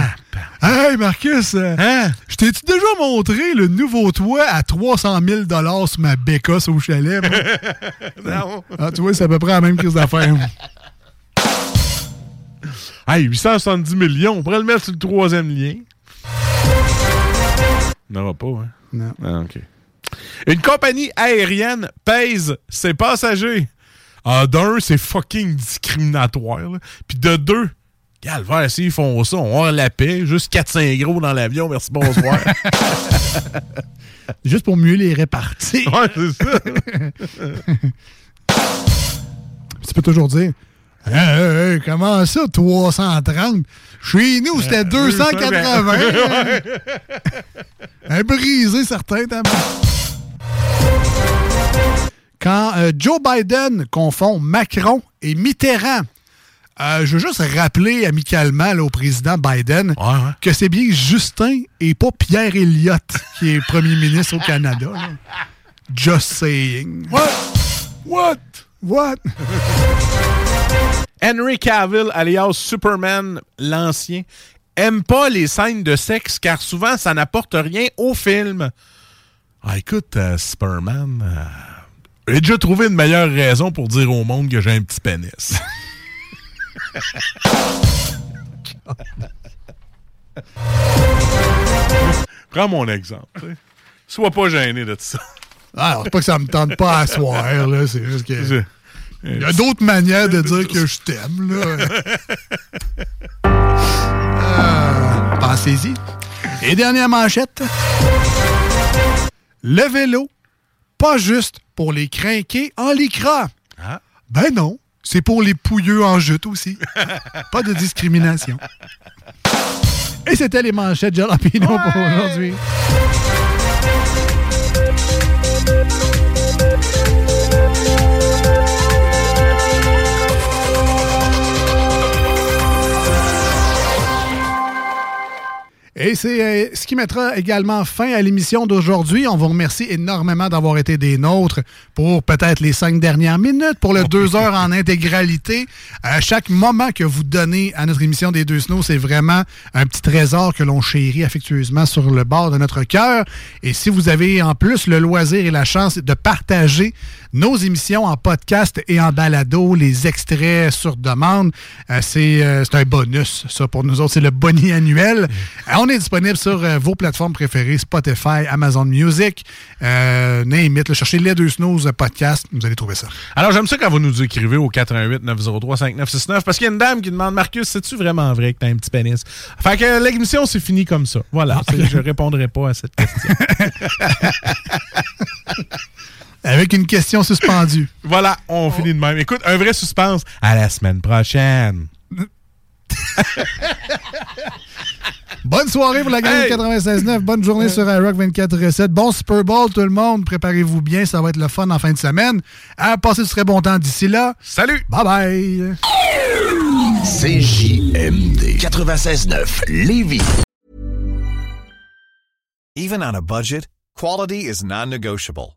hey, Marcus,
Hein?
je t'ai-tu déjà montré le nouveau toit à 300 000 dollars sur ma bécasse au chalet? *laughs*
non.
ah, tu vois, c'est à peu près la même crise d'affaires.
Hey, 870 millions, on pourrait le mettre sur le troisième lien. N'aura pas, hein?
Non.
Ah, OK. Une compagnie aérienne pèse ses passagers. Ah, d'un, c'est fucking discriminatoire. là. Puis de deux, calvaire, s'ils font ça, on avoir la paix. Juste 4-5 gros dans l'avion, merci, bonsoir. *laughs*
Juste pour mieux les répartir.
ouais, c'est ça. *laughs*
tu peux toujours dire Hey, hey, hey, comment ça, 330? Chez nous, c'était 280. hein? *laughs* *laughs* Un brisé, certain, Quand euh, Joe Biden confond Macron et Mitterrand, euh, je veux juste rappeler amicalement là, au président Biden que c'est bien Justin et pas Pierre Elliott qui est premier ministre au Canada. là. Just saying.
What? What?
What?
Henry Cavill, alias Superman, l'ancien, aime pas les scènes de sexe car souvent ça n'apporte rien au film. Ah, écoute, euh, Superman, euh, j'ai déjà trouvé une meilleure raison pour dire au monde que j'ai un petit pénis. *laughs* Prends mon exemple. Sois pas gêné de ça.
Ah, alors, c'est pas que ça me tente pas à soir, là. C'est juste que.
C'est-
Il y a d'autres manières de dire que je t'aime, là. *laughs* Euh, Pensez-y. Et dernière manchette. Le vélo pas juste pour les crinqués en lycra.
Ah.
Ben non, c'est pour les pouilleux en jute aussi. *laughs* pas de discrimination. Et c'était les manchettes Jalapino pour aujourd'hui. Et c'est euh, ce qui mettra également fin à l'émission d'aujourd'hui. On vous remercie énormément d'avoir été des nôtres pour peut-être les cinq dernières minutes, pour le deux heures en intégralité. À chaque moment que vous donnez à notre émission des deux snows, c'est vraiment un petit trésor que l'on chérit affectueusement sur le bord de notre cœur. Et si vous avez en plus le loisir et la chance de partager nos émissions en podcast et en balado, les extraits sur demande, euh, c'est euh, c'est un bonus, ça, pour nous autres. C'est le boni annuel. Euh, On est disponible sur vos plateformes préférées, Spotify, Amazon Music, euh, name it, là, cherchez les deux snooze euh, podcast, vous allez trouver ça.
Alors, j'aime ça quand vous nous écrivez au 88 903 5969 parce qu'il y a une dame qui demande Marcus, c'est-tu vraiment vrai que t'as un petit pénis? Fait que l'émission, c'est fini comme ça. Voilà. *laughs* Je répondrai pas à cette question. *laughs*
Avec une question suspendue. *laughs*
voilà, on finit de même. Écoute, un vrai suspense. À la semaine prochaine. *laughs*
Bonne soirée pour la gang
Hey!
96.9. Bonne journée sur iRock 24.7. Bon Super Bowl, tout le monde. Préparez-vous bien. Ça va être le fun en fin de semaine. À passer du très bon temps d'ici là.
Salut!
Bye bye!
CJMD 96.9 Lévis.
Even on a budget, quality is non-negotiable.